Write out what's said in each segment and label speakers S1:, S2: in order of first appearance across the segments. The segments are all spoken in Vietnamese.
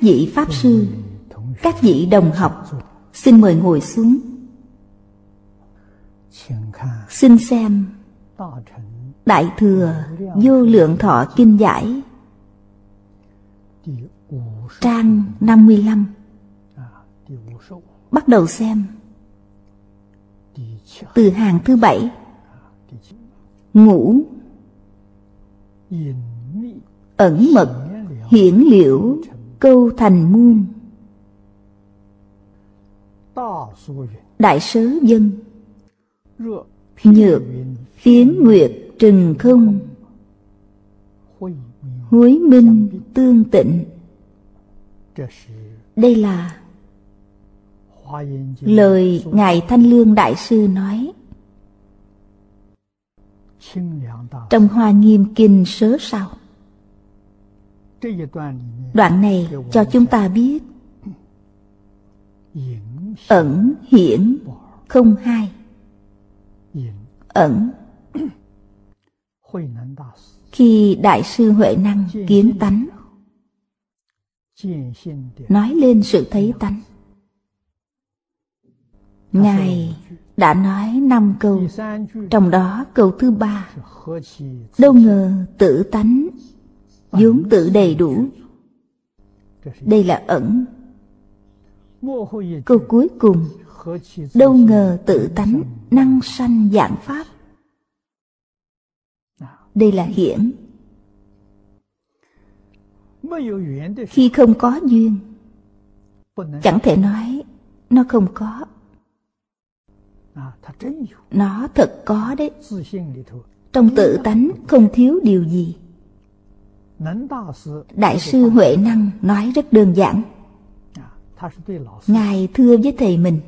S1: các vị pháp sư, các vị đồng học, xin mời ngồi xuống. Xin xem, đại thừa vô lượng thọ kinh giải, trang 55 bắt đầu xem. Từ hàng thứ bảy, ngũ, ẩn mật, hiển liễu câu thành muôn. Đại sớ dân, nhược phiến nguyệt trừng không. Hối minh tương tịnh. Đây là lời ngài thanh lương đại sư nói. Trong hoa nghiêm kinh sớ sau đoạn này cho chúng ta biết. Ẩn, hiển, không hai. Ẩn. Khi đại sư huệ năng kiến tánh, nói lên sự thấy tánh. Ngài đã nói năm câu, trong đó câu thứ ba. Đâu ngờ tự tánh vốn tự đầy đủ. Đây là ẩn. Câu cuối cùng. Đâu ngờ tự tánh năng sanh dạng pháp. Đây là hiển. Khi không có duyên, chẳng thể nói nó không có. Nó thật có đấy. Trong tự tánh không thiếu điều gì đại sư huệ năng nói rất đơn giản. Ngài thưa với thầy mình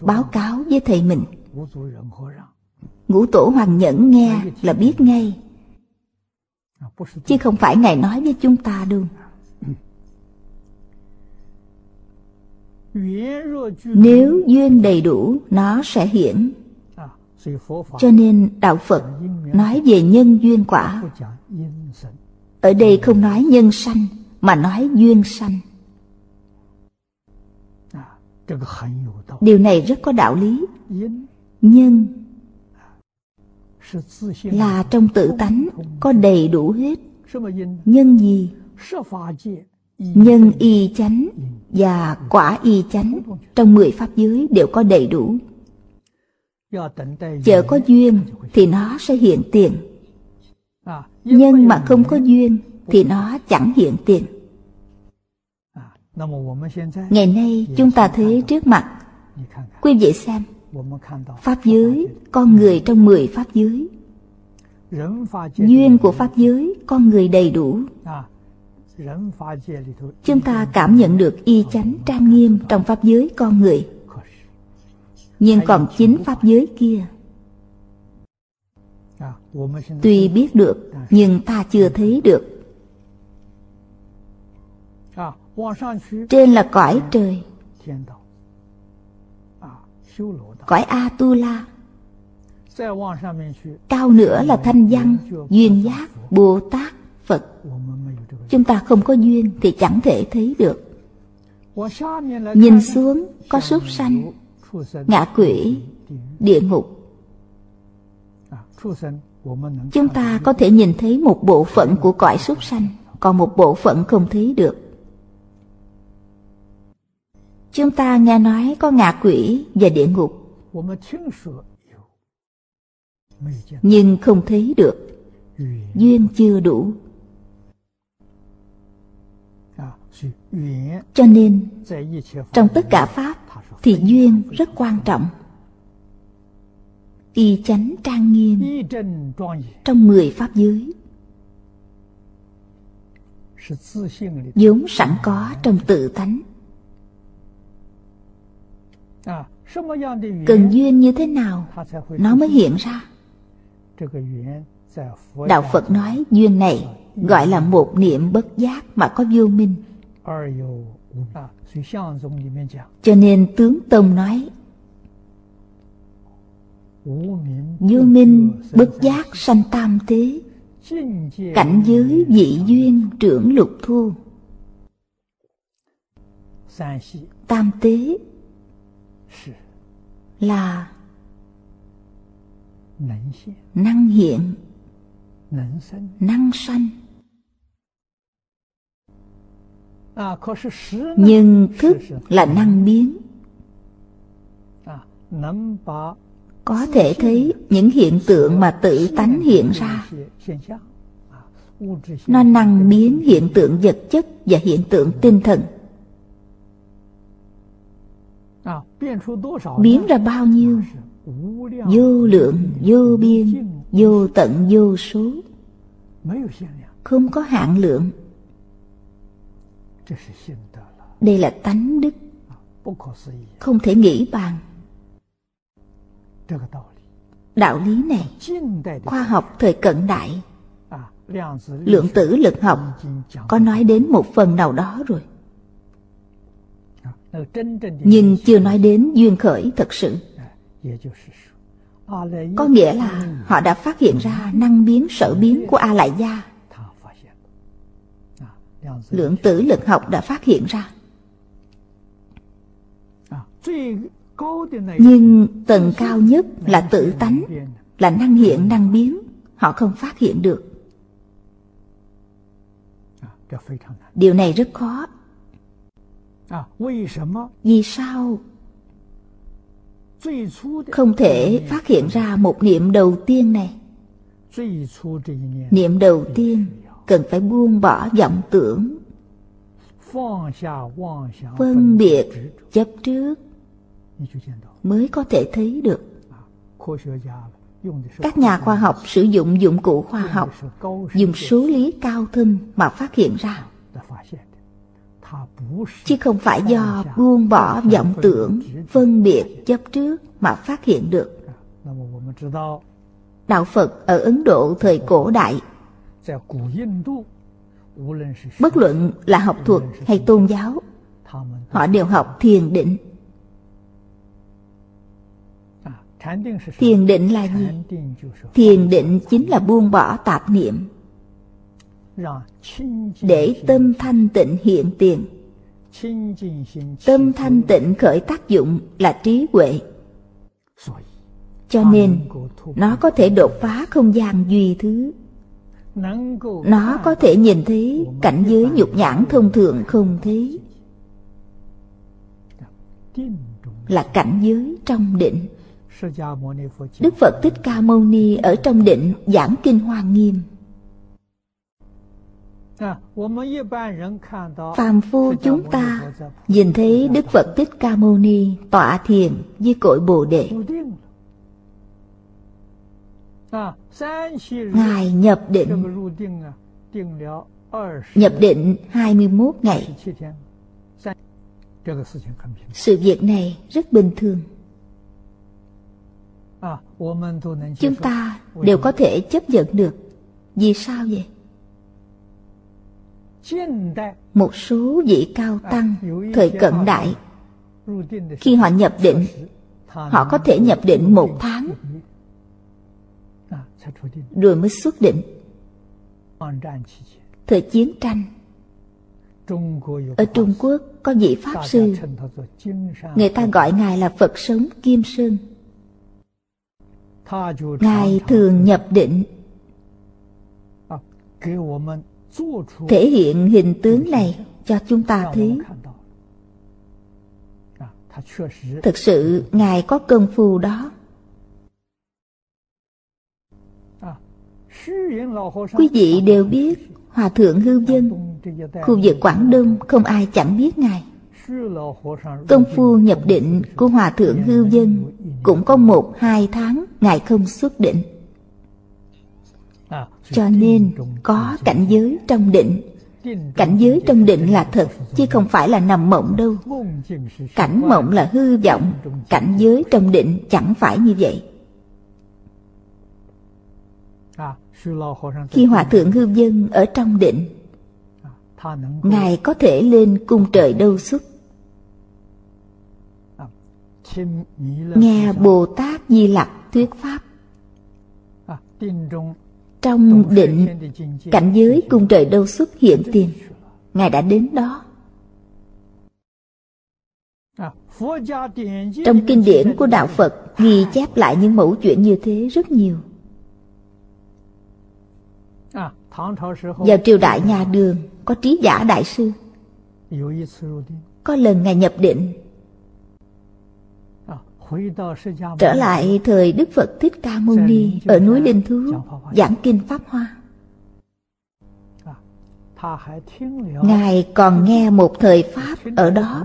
S1: báo cáo với thầy mình. Ngũ tổ hoàng nhẫn nghe là biết ngay. Chứ không phải ngài nói với chúng ta đâu. Nếu duyên đầy đủ nó sẽ hiển. Cho nên đạo phật nói về nhân duyên quả ở đây không nói nhân sanh, mà nói duyên sanh. Điều này rất có đạo lý. Nhân là trong tự tánh có đầy đủ hết. Nhân gì? Nhân y chánh và quả y chánh trong mười pháp giới đều có đầy đủ. Chờ có duyên thì nó sẽ hiện tiền nhân mà không có duyên thì nó chẳng hiện tiền. Ngày nay chúng ta thấy trước mặt. Quý vị xem, pháp giới, con người trong mười pháp giới. Duyên của pháp giới, con người đầy đủ. Chúng ta cảm nhận được y chánh trang nghiêm trong pháp giới con người. Nhưng còn chính pháp giới kia tuy biết được, nhưng ta chưa thấy được. Trên là cõi trời. Cõi a tu la cao nữa là thanh văn, duyên giác, bồ tát, phật. Chúng ta không có duyên thì chẳng thể thấy được. Nhìn xuống có súc sanh, ngạ quỷ, địa ngục chúng ta có thể nhìn thấy một bộ phận của cõi súc sanh, còn một bộ phận không thấy được. Chúng ta nghe nói có ngạ quỷ và địa ngục. Nhưng không thấy được. Duyên chưa đủ. Cho nên, trong tất cả pháp, thì duyên rất quan trọng y chánh trang nghiêm trong mười pháp giới. Vốn sẵn có trong tự tánh. Cần duyên như thế nào? Nó mới hiện ra. Đạo phật nói duyên này gọi là một niệm bất giác mà có vô minh. Cho nên tướng tông nói Vô minh bất giác sanh tam thế, Cảnh giới dị duyên trưởng lục thu. Tam tế là năng hiện, năng sanh. Nhưng thức là năng biến có thể thấy những hiện tượng mà tự tánh hiện ra. Nó năng biến hiện tượng vật chất và hiện tượng tinh thần. Biến ra bao nhiêu? Vô lượng, vô biên, vô tận, vô số. Không có hạn lượng. Đây là tánh đức. Không thể nghĩ
S2: bằng
S1: Đạo lý này Khoa học thời cận đại. Lượng tử lực học Có nói đến một phần nào đó rồi. Nhưng chưa nói đến duyên khởi thật sự. Có nghĩa là họ đã phát hiện ra năng biến sở biến của A Lại Gia Lượng tử lực học đã phát hiện ra. Nhưng tầng cao nhất là tự tánh Là năng hiện năng biến. Họ không phát hiện được. Điều này rất khó. Vì sao? Không thể phát hiện ra một niệm đầu tiên này. Niệm. Đầu tiên cần phải buông bỏ vọng tưởng. Phân biệt. chấp trước mới có thể thấy được. các nhà khoa học sử dụng dụng cụ khoa học dùng số lý cao thâm mà phát hiện ra. Chứ không phải do buông bỏ vọng tưởng phân biệt chấp trước mà phát hiện được.
S2: À,
S1: Đạo phật ở ấn độ thời cổ đại bất luận là học thuật hay tôn giáo họ đều học thiền định. thiền định là gì? thiền định chính là buông bỏ tạp niệm. để tâm thanh tịnh hiện tiền. tâm thanh tịnh khởi tác dụng là trí huệ. Cho nên nó có thể đột phá không gian duy thứ. Nó có thể nhìn thấy cảnh giới nhục nhãn thông thường không thấy. Là cảnh giới trong định. Đức Phật Thích Ca Mâu Ni ở trong định giảng kinh Hoa Nghiêm. Phàm phu chúng ta nhìn thấy Đức Phật Thích Ca Mâu Ni tọa thiền với cội Bồ Đề. Ngài nhập định Nhập định 21 ngày Sự việc này rất bình thường chúng ta đều có thể chấp nhận được. Vì sao vậy? Một số vị cao tăng thời cận đại, khi họ nhập định, họ có thể nhập định một tháng. Rồi mới xuất định. Thời chiến tranh, ở trung quốc có vị pháp sư, người ta gọi ngài là phật sống kim sơn. Ngài thường nhập định. Thể hiện hình tướng này cho chúng ta thấy. Thực sự Ngài có công phu đó. Quý vị đều biết Hòa Thượng Hương Dân Khu vực Quảng Đông không ai chẳng biết Ngài công phu nhập định của hòa thượng hư dân cũng có một, hai tháng ngài không xuất định. Cho nên có cảnh giới trong định. Cảnh giới trong định là thật, chứ không phải là nằm mộng đâu. Cảnh mộng là hư vọng, cảnh giới trong định chẳng phải như vậy. Khi hòa thượng hư dân ở trong định, ngài có thể lên cung trời đâu xuất nghe bồ tát di lặc thuyết pháp. Trong định cảnh giới cung trời đâu xuất hiện tiền, ngài đã đến đó. Trong kinh điển của đạo phật ghi chép lại những mẫu chuyện như thế rất nhiều. Vào triều đại nhà đường, có trí giả đại sư. Có lần ngài nhập định trở lại thời đức phật thích ca mâu ni ở núi linh thú giảng kinh pháp hoa. Ngài còn nghe một thời pháp ở đó.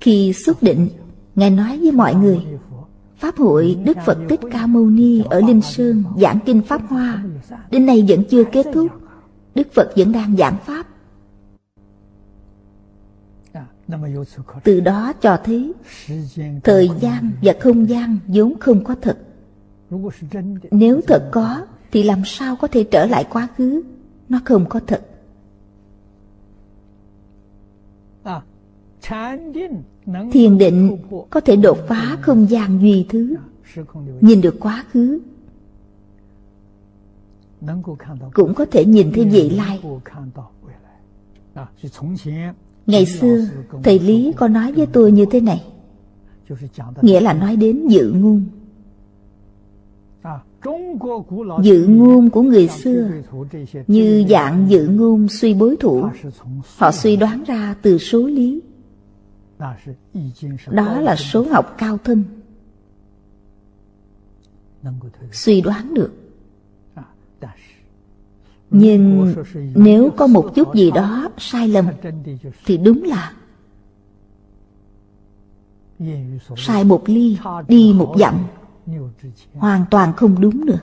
S1: khi xuất định ngài nói với mọi người pháp hội đức phật thích ca mâu ni ở linh sơn giảng kinh pháp hoa đến nay vẫn chưa kết thúc. đức phật vẫn đang giảng pháp từ đó cho thấy thời gian và không gian vốn không có thật. Nếu thật có thì làm sao có thể trở lại quá khứ? Nó không có thật. Thiền định có thể đột phá không gian duy thứ nhìn được quá khứ. Cũng có thể nhìn thấy vị lai ngày xưa, thầy lý có nói với tôi như thế này. Nghĩa là nói đến dự ngôn. Dự ngôn của người xưa, như dạng dự ngôn suy bối thủ. Họ suy đoán ra từ số lý. Đó là số học cao thâm. Suy đoán được nhưng nếu có một chút gì đó sai lầm, thì đúng là sai một ly, đi một dặm, hoàn toàn không đúng nữa.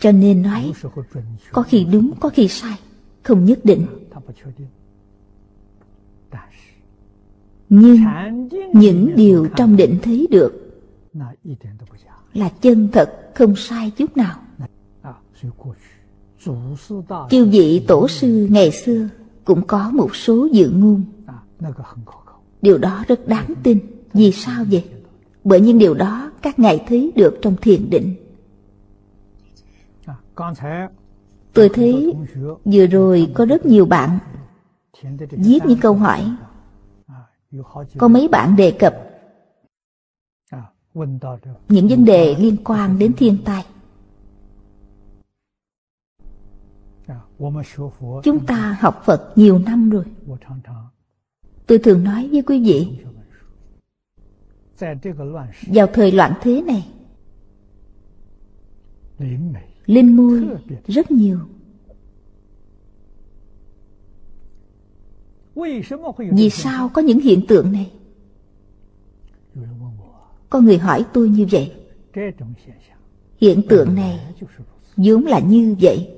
S1: Cho nên nói, có khi đúng, có khi sai, không nhất định. Nhưng những điều trong định thấy được là chân thật, không sai chút nào. Chư vị tổ sư ngày xưa cũng có một số dự ngôn. Điều đó rất đáng tin. Vì sao vậy? Bởi những điều đó các ngài thấy được trong thiền định. Tôi thấy vừa rồi có rất nhiều bạn viết những câu hỏi. Có mấy bạn đề cập những vấn đề liên quan đến thiên tai. Chúng ta học phật nhiều năm rồi. Tôi thường nói với quý vị, vào thời loạn thế này, linh môi rất nhiều. Vì sao có những hiện tượng này? Có người hỏi tôi như vậy. Hiện tượng này vốn là như vậy.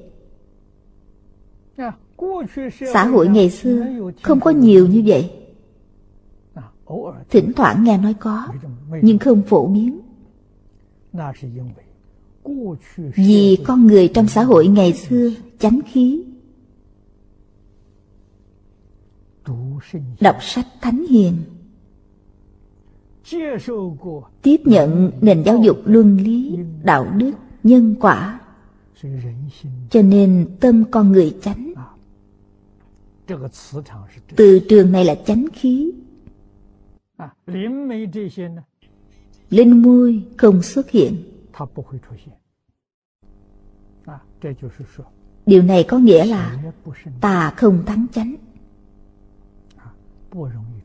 S1: Xã hội ngày xưa không có nhiều như vậy. Thỉnh thoảng nghe nói có, nhưng không phổ biến. Vì con người trong xã hội ngày xưa chánh khí, đọc sách thánh hiền tiếp nhận nền giáo dục luân lý, đạo đức, nhân quả. Cho nên tâm con người chánh. Từ trường này là chánh khí. Linh môi không xuất hiện. Điều này có nghĩa là tà không thắng chánh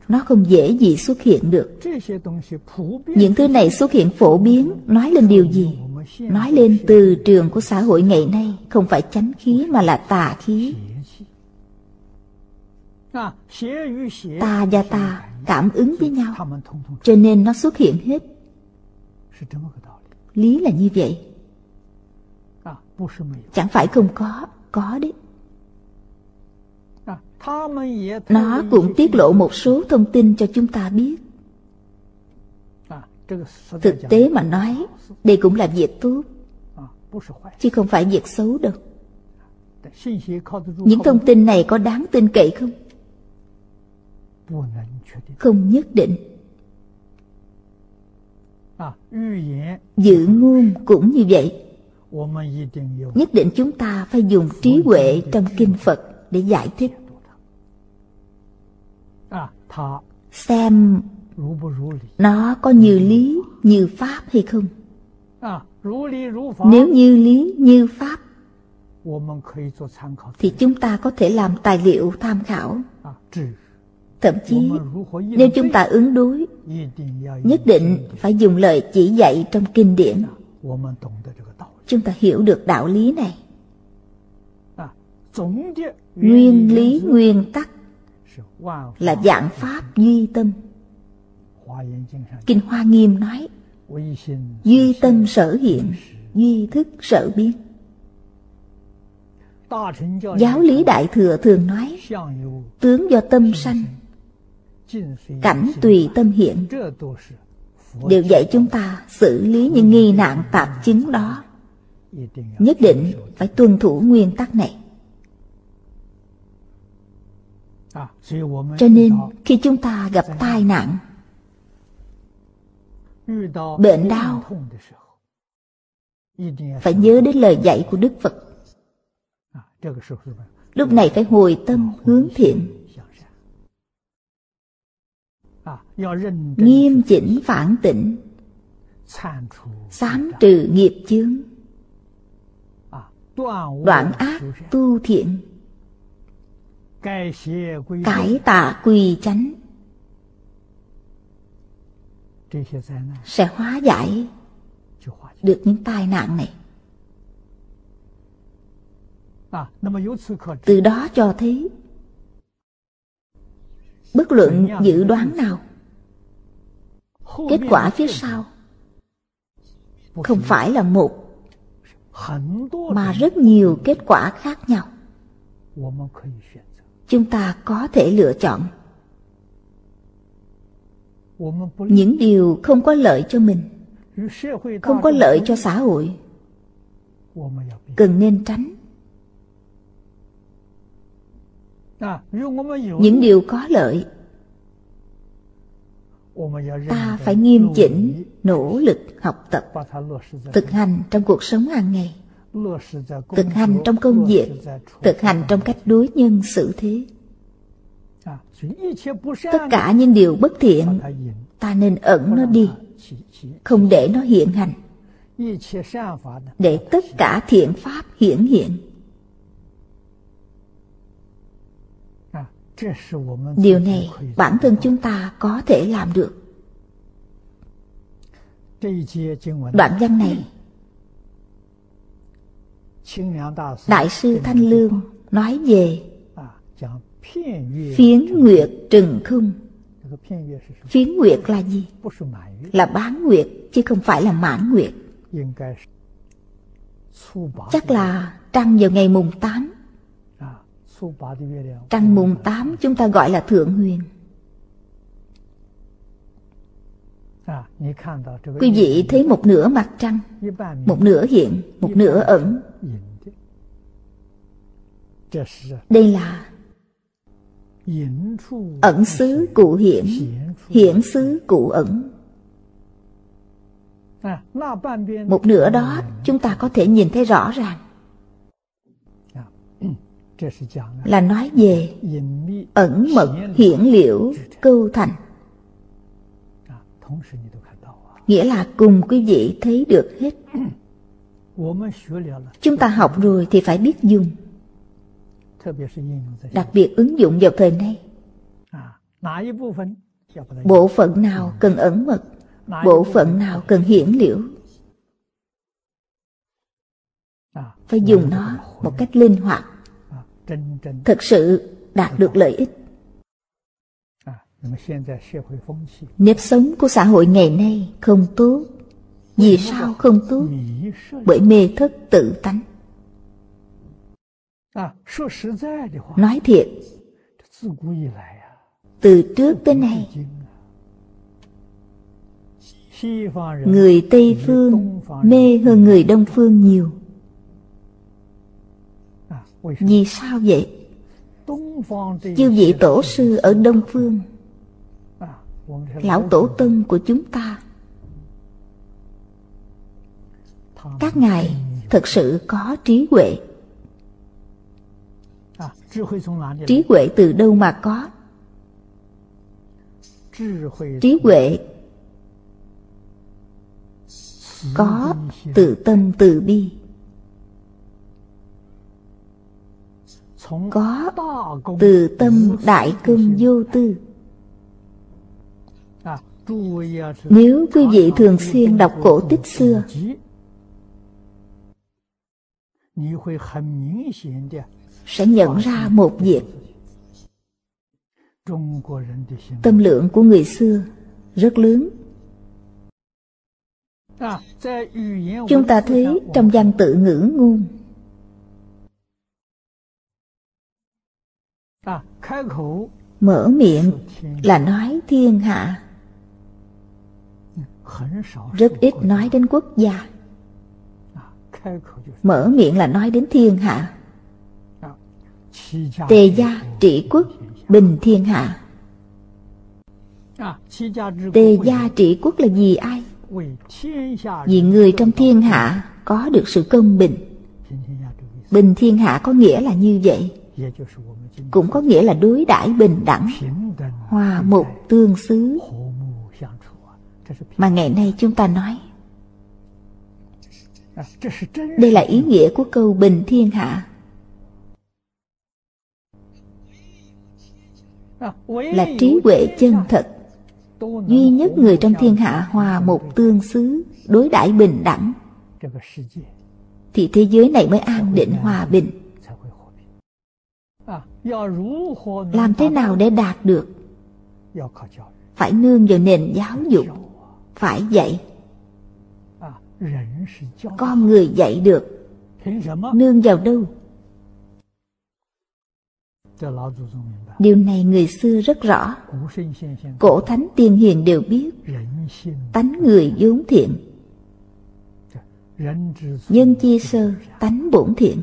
S1: nó không dễ gì xuất hiện được. Những thứ này xuất hiện phổ biến, nói lên điều gì? Nói lên từ trường của xã hội ngày nay, không phải chánh khí mà là tà khí. Ta và ta cảm ứng với nhau, cho nên nó xuất hiện hết. Lý là như vậy. Chẳng phải không có có đấy nó cũng tiết lộ một số thông tin cho chúng ta biết. Thực tế mà nói, đây cũng là việc tốt. Chứ không phải việc xấu đâu. Những thông tin này có đáng tin cậy không? Không nhất định. Dự ngôn cũng như vậy. Nhất định chúng ta phải dùng trí huệ trong kinh phật để giải thích xem nó có như lý như pháp hay không? Nếu như lý như pháp thì chúng ta có thể làm tài liệu tham khảo. Thậm chí nếu chúng ta ứng đối nhất định phải dùng lời chỉ dạy trong kinh điển. Chúng ta hiểu được đạo lý này. Nguyên lý. nguyên tắc là dạng pháp duy tâm kinh hoa nghiêm nói duy tâm sở hiện duy thức sở biến giáo lý đại thừa thường nói tướng do tâm sanh cảnh tùy tâm hiện đều dạy chúng ta xử lý những nghi nạn tạp chứng đó nhất định phải tuân thủ nguyên tắc này cho nên khi chúng ta gặp tai nạn bệnh đau phải nhớ đến lời dạy của đức phật。lúc này phải hồi tâm hướng thiện。Nghiêm chỉnh phản tịnh sám trừ nghiệp chướng。đoạn ác tu thiện cải tà quy chánh. Sẽ hóa giải được những tai nạn này. Từ đó cho thấy bất luận dự đoán nào kết quả phía sau không phải là một mà rất nhiều kết quả khác nhau chúng ta có thể lựa chọn. Những điều không có lợi cho mình, không có lợi cho xã hội, cần nên tránh. Những điều có lợi, ta phải nghiêm chỉnh nỗ lực học tập, thực hành trong cuộc sống hàng ngày thực hành trong công việc thực hành trong cách đối nhân xử thế. Tất cả những điều bất thiện ta nên ẩn nó đi không để nó hiện hành. Để tất cả thiện pháp hiển hiện. Điều này bản thân chúng ta có thể làm được. Đoạn văn này đại sư thanh lương nói về phiến nguyệt trừng không phiến nguyệt là gì？là bán nguyệt chứ không phải là mãn nguyệt。chắc là trăng vào ngày mùng 8 Trăng mùng 8 chúng ta gọi là Thượng Huyền。Quý vị thấy một nửa mặt trăng Một nửa hiện Một nửa ẩn Đây là Ẩn xứ cụ hiện Hiện xứ cụ ẩn. Một nửa đó chúng ta có thể nhìn thấy rõ ràng. Là nói về ẩn mật hiển liễu. câu thành. Nghĩa là cùng quý vị thấy được hết chúng ta học rồi thì phải biết dùng. Đặc biệt ứng dụng vào thời nay. Bộ phận nào cần ẩn mật, bộ phận nào cần hiển liễu. Phải dùng nó một cách linh hoạt thực sự đạt được lợi ích. Nếp sống của xã hội ngày nay không tốt vì sao không tốt? Bởi mê thất tự tánh. Nói thiệt, từ trước tới nay, người tây phương mê hơn người đông phương nhiều. Vì sao vậy? Chư vị tổ sư ở Đông Phương, Lão Tổ Tông của chúng ta các ngài thực sự có trí huệ. Trí huệ từ đâu mà có? Trí huệ có từ tâm từ bi. Có từ tâm đại công vô tư. Nếu quý vị thường xuyên đọc cổ tích xưa sẽ nhận ra một việc tâm lượng của người xưa rất lớn.
S2: À,
S1: Chúng ta thấy trong văn tự ngữ ngôn.
S2: À,
S1: Mở miệng là nói thiên hạ. Rất ít nói đến quốc gia. Mở miệng là nói đến thiên hạ. Tề gia trị quốc, bình thiên hạ. Tề gia trị quốc là vì ai? Vì người trong thiên hạ có được sự công bình. Bình thiên hạ có nghĩa là như vậy. Cũng có nghĩa là đối đãi bình đẳng, Hòa mục tương xứ. Mà ngày nay chúng ta nói đây là ý nghĩa của câu bình thiên hạ. Là trí huệ chân thật. Duy nhất người trong thiên hạ hòa một tương xứ, Đối đãi bình đẳng. Thì thế giới này mới an định, hòa bình. Làm thế nào để đạt được? Phải nương vào nền giáo dục, Phải dạy con người dạy được. Nương vào đâu? Điều này người xưa rất rõ. Cổ thánh tiên hiền đều biết. Tánh người vốn thiện. Nhân
S2: chia
S1: sơ tánh bổn thiện.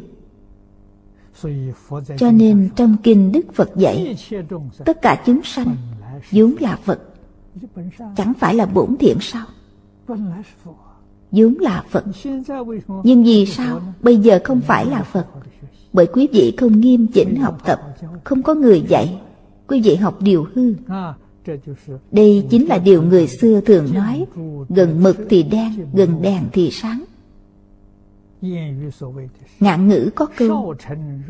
S1: Cho nên trong kinh Đức Phật dạy Tất cả chúng sanh vốn là Phật. Chẳng phải là bổn thiện sao? vốn là Phật. Nhưng vì sao bây giờ không phải là Phật? Bởi quý vị không nghiêm chỉnh học tập Không có người dạy Quý vị học điều hư. Đây chính là điều người xưa thường nói Gần mực thì đen, gần đèn thì sáng. Ngạn ngữ có câu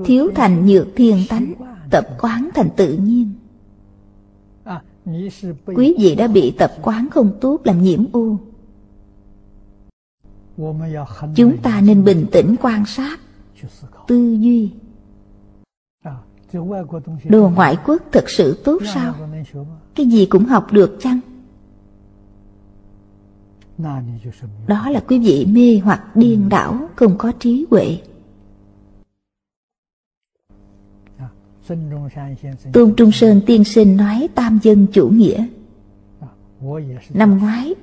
S1: Thiếu thành nhược thiên tánh Tập quán thành tự nhiên. Quý vị đã bị tập quán không tốt làm nhiễm ô Chúng ta nên bình tĩnh quan sát. Tư duy. Đồ ngoại quốc thật sự tốt sao? Cái gì cũng học được chăng? Đó là quý vị mê hoặc điên đảo, Không có trí huệ. Tôn Trung Sơn Tiên Sinh nói tam dân chủ nghĩa. Năm ngoái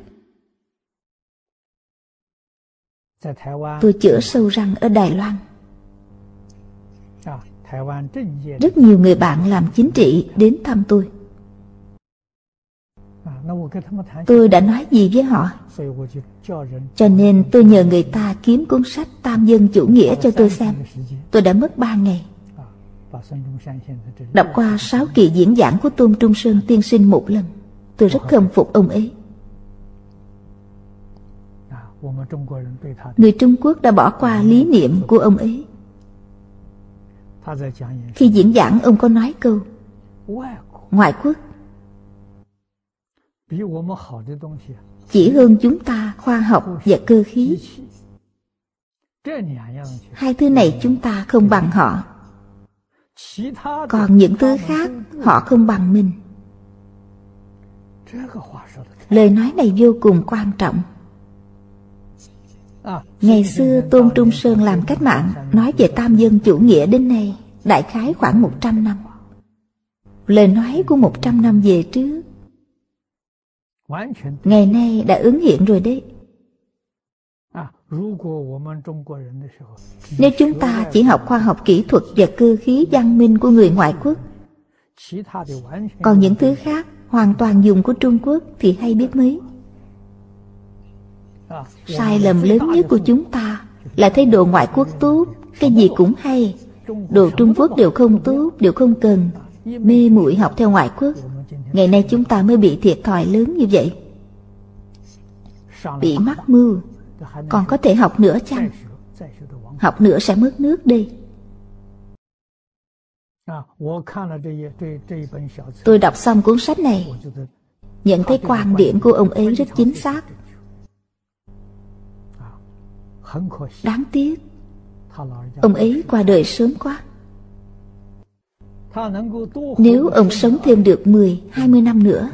S1: Tôi chữa sâu răng ở Đài Loan. Rất nhiều người bạn làm chính trị đến thăm tôi. Tôi đã nói gì với họ? Cho nên tôi nhờ người ta kiếm cuốn sách Tam Dân Chủ Nghĩa cho tôi xem. Tôi đã mất ba ngày. Đọc qua sáu kỳ diễn giảng của Tôn Trung Sơn Tiên Sinh một lần. Tôi rất khâm phục ông ấy. Người Trung Quốc đã bỏ qua lý niệm của ông ấy. Khi diễn giảng ông có nói câu Ngoại quốc. Chỉ hơn chúng ta khoa học và cơ khí. Hai thứ này chúng ta không bằng họ. Còn những thứ khác họ không bằng mình. Lời nói này vô cùng quan trọng. Ngày xưa Tôn Trung Sơn làm cách mạng, Nói về tam dân chủ nghĩa đến nay, Đại khái khoảng 100 năm. Lời nói của 100 năm về trước, Ngày nay đã ứng hiện rồi đấy. Nếu chúng ta chỉ học khoa học kỹ thuật Và cơ khí văn minh của người ngoại quốc, Còn những thứ khác Hoàn toàn dùng của Trung Quốc Thì hay biết mấy sai lầm lớn nhất của chúng ta là thấy đồ ngoại quốc tốt, Cái gì cũng hay. Đồ Trung Quốc đều không tốt, Đều không cần. Mê muội học theo ngoại quốc. Ngày nay chúng ta mới bị thiệt thòi lớn như vậy. Bị mắc mưu. Còn có thể học nữa chăng? Học nữa sẽ mất nước đi Tôi đọc xong cuốn sách này. Nhận thấy quan điểm của ông ấy rất chính xác. Đáng tiếc Ông ấy qua đời sớm quá. Nếu ông sống thêm được 10, 20 năm nữa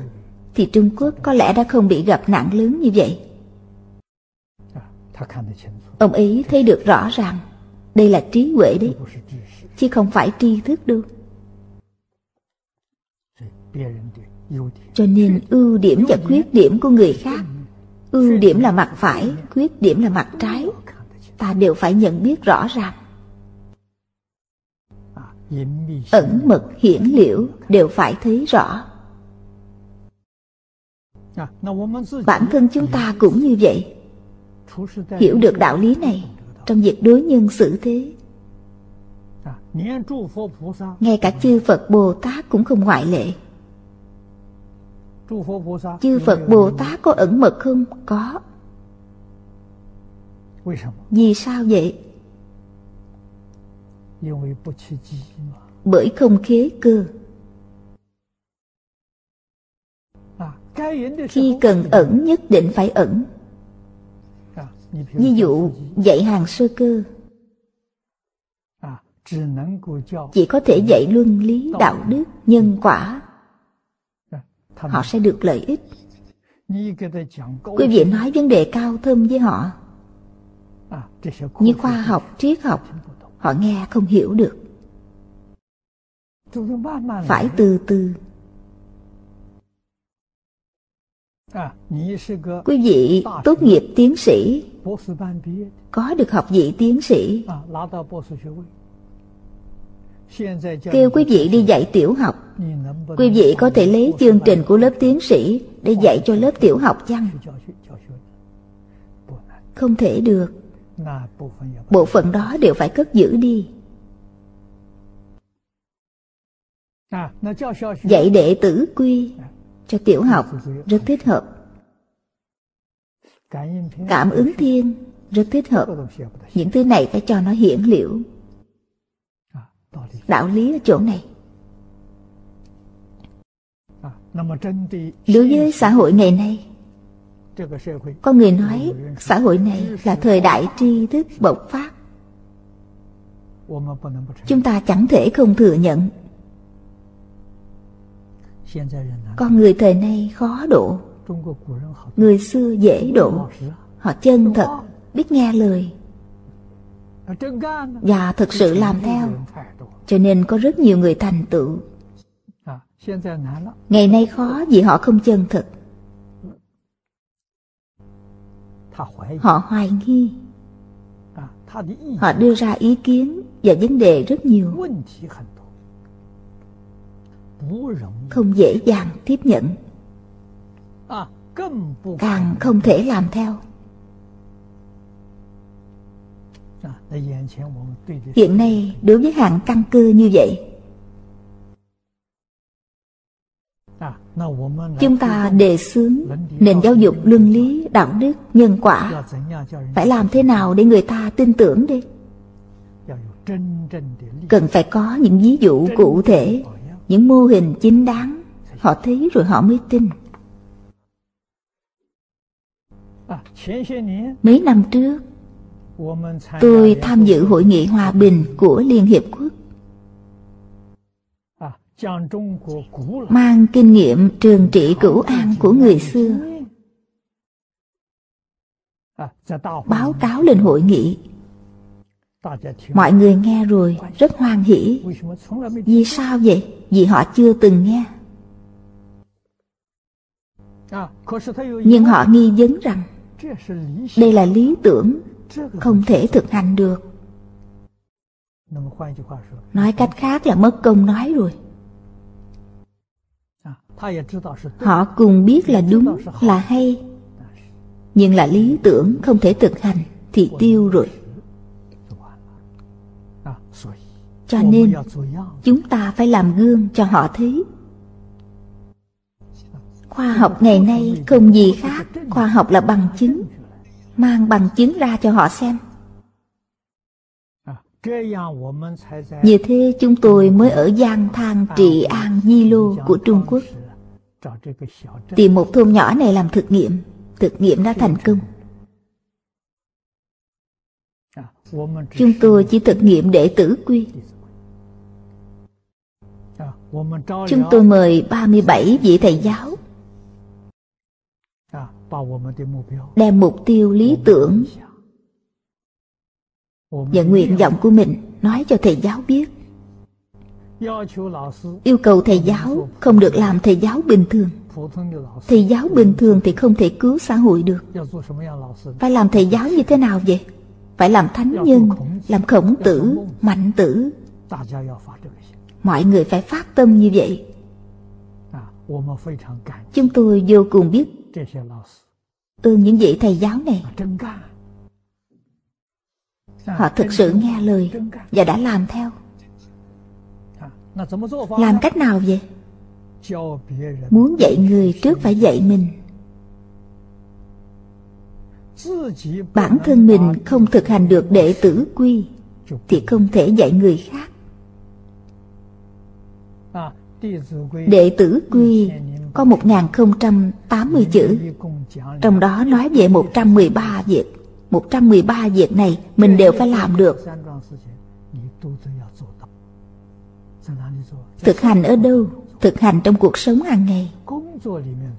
S1: Thì Trung Quốc có lẽ đã không bị gặp nạn lớn như vậy. Ông ấy thấy được rõ ràng Đây là trí huệ đấy Chứ không phải tri thức đâu. Cho nên ưu điểm và khuyết điểm của người khác Ưu điểm là mặt phải, Khuyết điểm là mặt trái. Ta đều phải nhận biết rõ ràng. Ẩn mật hiển liễu Đều phải thấy rõ. Bản thân chúng ta cũng như vậy. Hiểu được đạo lý này, Trong việc đối nhân xử thế. Ngay cả chư Phật Bồ Tát cũng không ngoại lệ. Chư Phật Bồ Tát có ẩn mật không? Có. Vì sao vậy? Bởi không khế cơ. Khi cần ẩn nhất định phải ẩn. Ví dụ dạy hàng sơ cơ. Chỉ có thể dạy luân lý đạo đức nhân quả Họ sẽ được lợi ích. Quý vị nói vấn đề cao thâm với họ. Như khoa học, triết học Họ nghe không hiểu được. Phải từ từ. Quý vị tốt nghiệp tiến sĩ. Có được học vị tiến sĩ Kêu quý vị đi dạy tiểu học. Quý vị có thể lấy chương trình của lớp tiến sĩ Để dạy cho lớp tiểu học chăng? Không thể được. Bộ phận đó đều phải cất giữ đi. Dạy đệ tử quy Cho tiểu học rất thích hợp. Cảm ứng thiên rất thích hợp. Những thứ này phải cho nó hiển liễu Đạo lý ở chỗ này. Đối với xã hội ngày nay Có người nói xã hội này là thời đại tri thức bộc phát. Chúng ta chẳng thể không thừa nhận. Con người thời nay khó độ. Người xưa dễ độ. Họ chân thật Biết nghe lời và thực sự làm theo. Cho nên có rất nhiều người thành tựu. Ngày nay khó vì họ không chân thực. Họ hoài nghi. Họ đưa ra ý kiến và vấn đề rất nhiều. Không dễ dàng tiếp nhận. Càng không thể làm theo. Hiện nay đối với hạng căn cơ như vậy Chúng ta đề xướng nền giáo dục luân lý, đạo đức, nhân quả. Phải làm thế nào để người ta tin tưởng đi Cần phải có những ví dụ cụ thể Những mô hình chính đáng. Họ thấy rồi họ mới tin. Mấy năm trước Tôi tham dự hội nghị hòa bình của Liên Hiệp Quốc. Mang kinh nghiệm trường trị cửu an của người xưa. Báo cáo lên hội nghị. Mọi người nghe rồi, rất hoan hỷ. Vì sao vậy? Vì họ chưa từng nghe. Nhưng họ nghi vấn rằng đây là lý tưởng không thể thực hành được. Nói cách khác là mất công nói rồi. Họ cùng biết là đúng, là hay. Nhưng là lý tưởng không thể thực hành Thì tiêu rồi. Cho nên chúng ta phải làm gương cho họ thấy. Khoa học ngày nay không gì khác khoa học là bằng chứng mang bằng chứng ra cho họ xem. Như thế chúng tôi mới ở Giang Thang Trị An Di Lô của Trung Quốc. Tìm một thôn nhỏ này làm thực nghiệm. Thực nghiệm đã thành công. Chúng tôi chỉ thực nghiệm đệ tử quy. Chúng tôi mời 37 vị thầy giáo. Đem mục tiêu lý tưởng Và nguyện vọng của mình Nói cho thầy giáo biết. Yêu cầu thầy giáo Không được làm thầy giáo bình thường. Thầy giáo bình thường thì không thể cứu xã hội được. Phải làm thầy giáo như thế nào vậy? Phải làm thánh nhân Làm khổng tử, mạnh tử. Mọi người phải phát tâm như vậy. Chúng tôi vô cùng biết ơn những vị thầy giáo này. Họ thực sự nghe lời Và đã làm theo. Làm cách nào vậy? Muốn dạy người trước phải dạy mình. Bản thân mình không thực hành được đệ tử quy Thì không thể dạy người khác. Đệ tử quy có 1080 chữ. Trong đó nói về 113 việc. 113 việc này mình đều phải làm được. Thực hành ở đâu? Thực hành trong cuộc sống hàng ngày.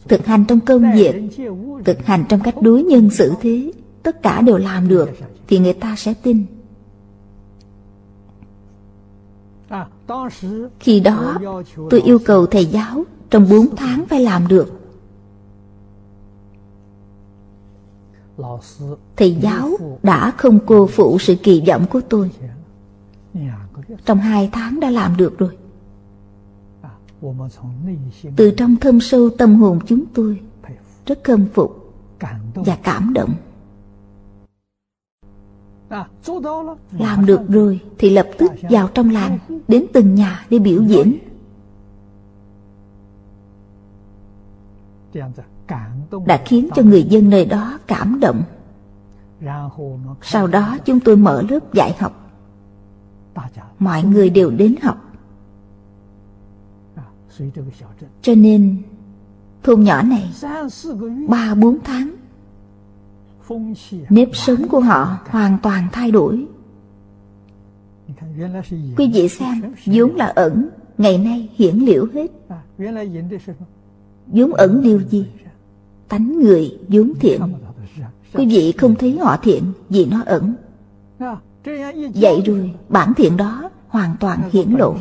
S1: Thực hành trong công việc. Thực hành trong cách đối nhân xử thế. Tất cả đều làm được Thì người ta sẽ tin. Khi đó, tôi yêu cầu thầy giáo trong 4 tháng phải làm được. Thầy giáo đã không cô phụ sự kỳ vọng của tôi. Trong hai tháng đã làm được rồi. Từ trong thâm sâu tâm hồn chúng tôi, Rất khâm phục Và cảm động. Làm được rồi thì lập tức vào trong làng Đến từng nhà để biểu diễn. Đã khiến cho người dân nơi đó cảm động. Sau đó chúng tôi mở lớp dạy học. Mọi người đều đến học. Cho nên Thôn nhỏ này Ba bốn tháng nếp sống của họ hoàn toàn thay đổi. Quý vị xem vốn là ẩn ngày nay hiển liễu hết vốn ẩn điều gì tánh người vốn thiện quý vị không thấy họ thiện vì nó ẩn vậy rồi bản thiện đó hoàn toàn hiển lộ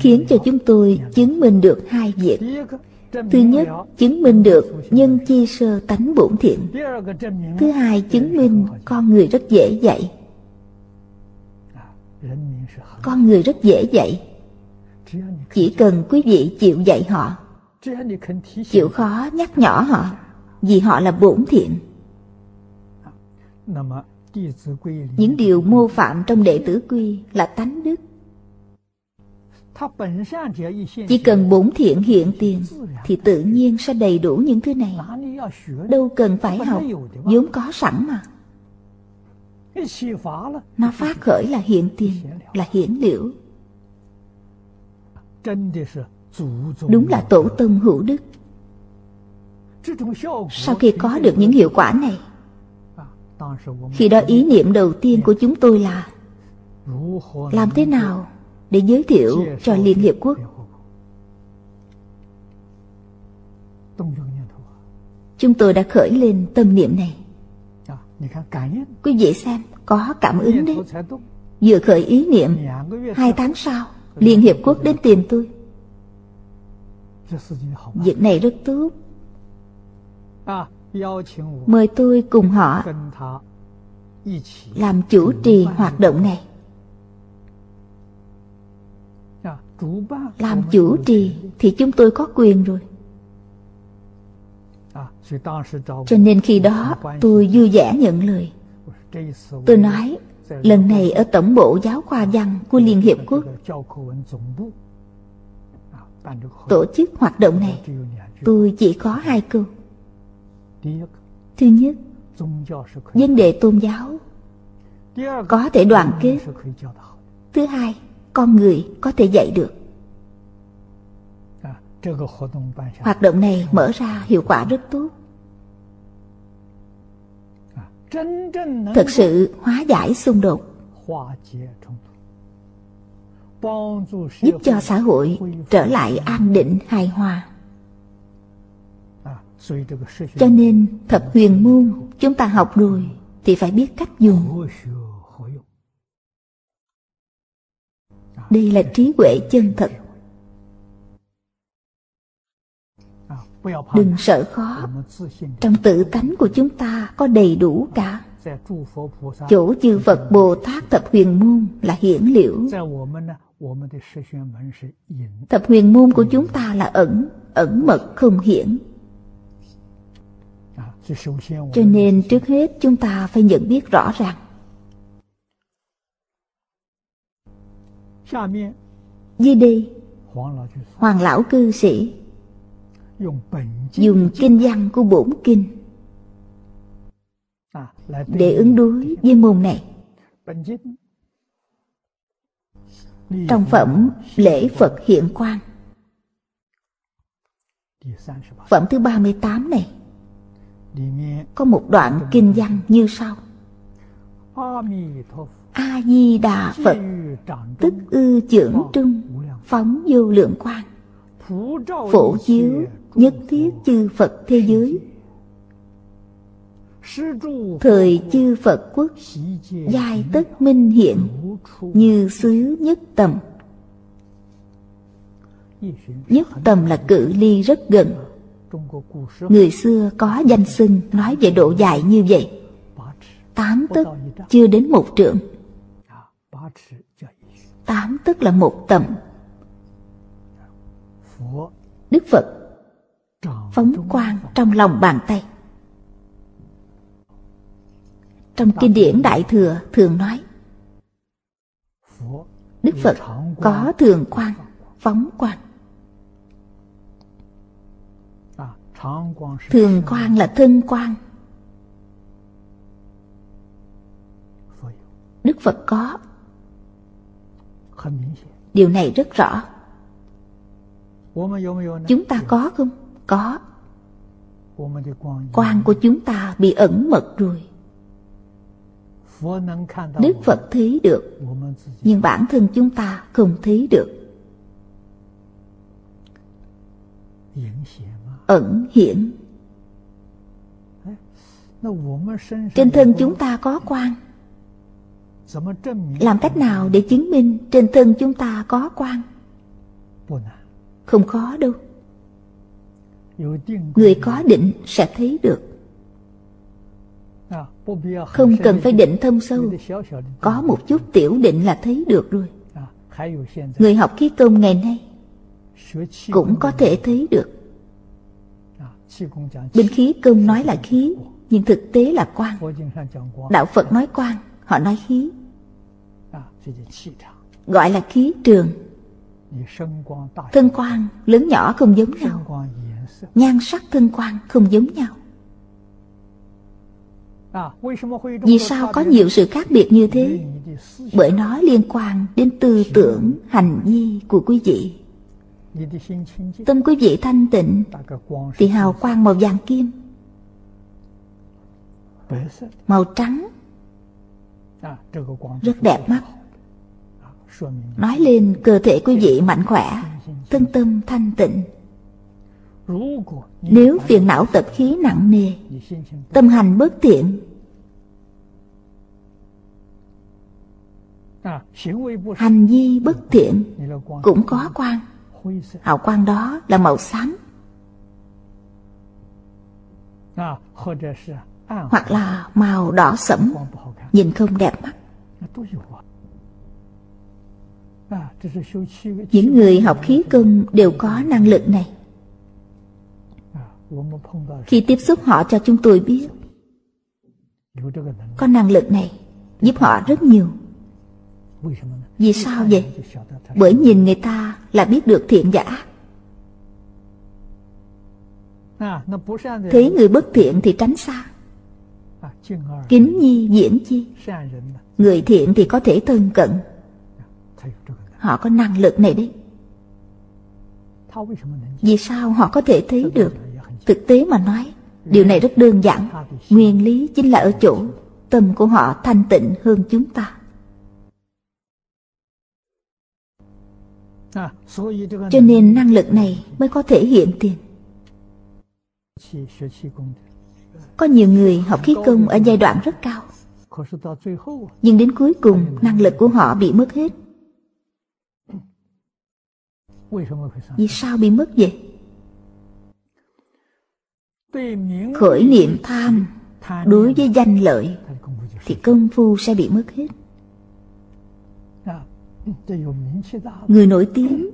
S1: khiến cho chúng tôi chứng minh được hai việc Thứ nhất, chứng minh được nhân chi sơ tánh bổn thiện. Thứ hai, chứng minh con người rất dễ dạy. Con người rất dễ dạy. Chỉ cần quý vị chịu dạy họ, chịu khó nhắc nhỏ họ, vì họ là bổn thiện. Những điều mô phạm trong đệ tử quy là tánh đức. Chỉ cần bổn thiện hiện tiền Thì tự nhiên sẽ đầy đủ những thứ này. Đâu cần phải học vốn có sẵn mà. Nó phát khởi là hiện tiền Là hiển liễu. Đúng là tổ tông hữu đức Sau khi có được những hiệu quả này Khi đó ý niệm đầu tiên của chúng tôi là Làm thế nào để giới thiệu cho Liên Hiệp Quốc. Chúng tôi đã khởi lên tâm niệm này. Quý vị xem, có cảm ứng đấy. Vừa khởi ý niệm, hai tháng sau, Liên Hiệp Quốc đến tìm tôi. Việc này rất tốt. Mời tôi cùng họ làm chủ trì hoạt động này. làm chủ trì thì chúng tôi có quyền rồi cho nên khi đó tôi vui vẻ nhận lời Tôi nói, lần này ở Tổng bộ Giáo khoa Văn của Liên Hiệp Quốc tổ chức hoạt động này, tôi chỉ có hai câu. Thứ nhất, vấn đề tôn giáo có thể đoàn kết. Thứ hai, con người có thể dạy được. Hoạt động này mở ra hiệu quả rất tốt. Thực sự hóa giải xung đột giúp cho xã hội trở lại an định hài hòa. cho nên thập huyền môn chúng ta học rồi thì phải biết cách dùng. đây là trí huệ chân thật đừng sợ khó. Trong tự tánh của chúng ta có đầy đủ cả. Chỗ chư phật bồ tát thập huyền môn là hiển liễu. Thập huyền môn của chúng ta là ẩn ẩn mật không hiển. Cho nên trước hết chúng ta phải nhận biết rõ ràng. Dưới đây, hoàng lão cư sĩ dùng kinh văn của bổn kinh. Để ứng đối với môn này. Trong phẩm lễ Phật hiện quan Phẩm thứ 38 này. Có một đoạn kinh văn. Như sau. A-di-đà Phật. Tức ư trưởng trung. Phóng vô lượng quan Phổ chiếu Nhất thiết chư Phật thế giới. Thời chư Phật quốc Giai tất minh hiện Như xứ nhất tầm. Nhất tầm là cự ly rất gần. Người xưa có danh xưng nói về độ dài như vậy. Tám tức chưa đến một trượng. Tám tức là một tầm. Đức Phật phóng quang trong lòng bàn tay. Trong kinh điển Đại Thừa thường nói Đức Phật có thường quan, phóng quan Thường quan là thân quan Đức Phật có. Điều này rất rõ Chúng ta có không? Có Quan của chúng ta bị ẩn mật rồi. Đức Phật thấy được, Nhưng bản thân chúng ta không thấy được. Ẩn hiển Trên thân chúng ta có quan. Làm cách nào để chứng minh Trên thân chúng ta có quan? Không khó đâu. Người có định sẽ thấy được. Không cần phải định thâm sâu. Có một chút tiểu định là thấy được rồi. Người học khí công ngày nay Cũng có thể thấy được. Bên khí công nói là khí, Nhưng thực tế là quan Đạo Phật nói quan Họ nói khí. Gọi là khí trường. Thân quan lớn nhỏ không giống nhau. Nhan sắc thân quan không giống nhau. Vì sao có nhiều sự khác biệt như thế? Bởi nó liên quan đến tư tưởng, hành vi của quý vị. Tâm quý vị thanh tịnh thì hào quang màu vàng kim, màu trắng, rất đẹp mắt. Nói lên cơ thể quý vị mạnh khỏe, thân tâm thanh tịnh. Nếu phiền não tập khí nặng nề Tâm hành bất thiện Hành vi bất thiện Cũng có quan. Hào quang đó là màu xám. Hoặc là màu đỏ sẫm Nhìn không đẹp mắt những người học khí công đều có năng lực này. Khi tiếp xúc họ cho chúng tôi biết, có năng lực này giúp họ rất nhiều. Vì sao vậy? Bởi nhìn người ta là biết được thiện giả.
S2: Thế
S1: người bất thiện thì tránh xa. Kính nhi, diễn chi. Người thiện thì có thể thân cận. Họ có năng lực này đấy. Vì sao họ có thể thấy được Thực tế mà nói? Điều này rất đơn giản. Nguyên lý chính là ở chỗ Tâm của họ thanh tịnh hơn chúng ta. Cho nên năng lực này mới có thể hiện tiền. Có nhiều người học khí công ở giai đoạn rất cao. Nhưng đến cuối cùng, năng lực của họ bị mất hết. Vì sao bị mất vậy? Khởi niệm tham đối với danh lợi thì công phu sẽ bị mất hết.
S2: À,
S1: người nổi tiếng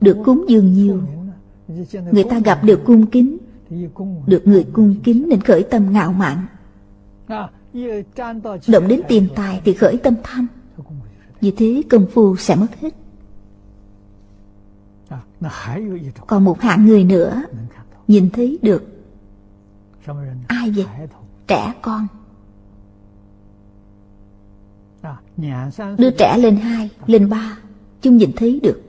S1: được cúng dường nhiều. Người ta gặp được cung kính Được người cung kính nên khởi tâm ngạo mạn.
S2: À,
S1: Động đến tiền tài thì khởi tâm tham. Vì thế công phu sẽ mất hết. Còn một hạng người nữa Nhìn thấy được. Ai vậy? Trẻ con. Đưa trẻ lên hai, lên ba Chúng nhìn thấy được.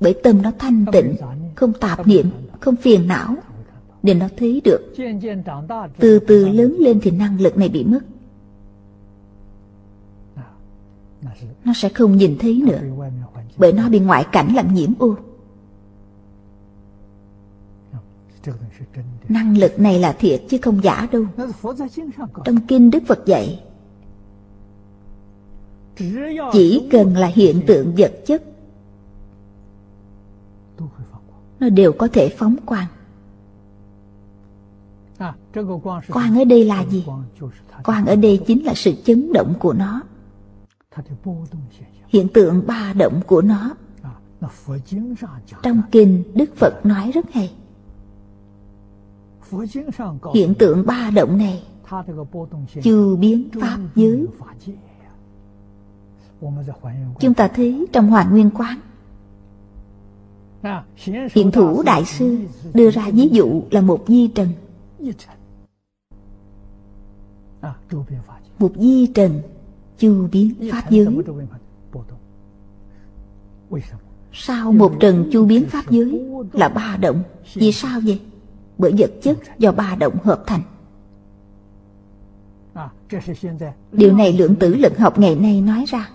S1: Bởi tâm nó thanh tịnh Không tạp niệm, không phiền não. Nên nó thấy được. Từ từ lớn lên thì năng lực này bị mất. nó sẽ không nhìn thấy nữa, bởi nó bị ngoại cảnh làm nhiễm ô. Năng lực này là thiệt chứ không giả đâu. Trong kinh đức phật dạy, chỉ cần là hiện tượng vật chất, nó đều có thể phóng quang. Quang ở đây là gì? Quang ở đây chính là sự chấn động của nó hiện tượng ba động của nó. Trong kinh đức phật nói rất hay. Hiện tượng ba động này chư biến pháp giới. Chúng ta thấy trong hoàn nguyên quán. Hiện thủ đại sư đưa ra ví dụ là một di trần. Một di trần chu biến pháp giới. Sau một trần chu biến pháp giới là ba động. Vì sao vậy? Bởi vật chất do ba động hợp thành. Điều này lượng tử lực học ngày nay nói ra.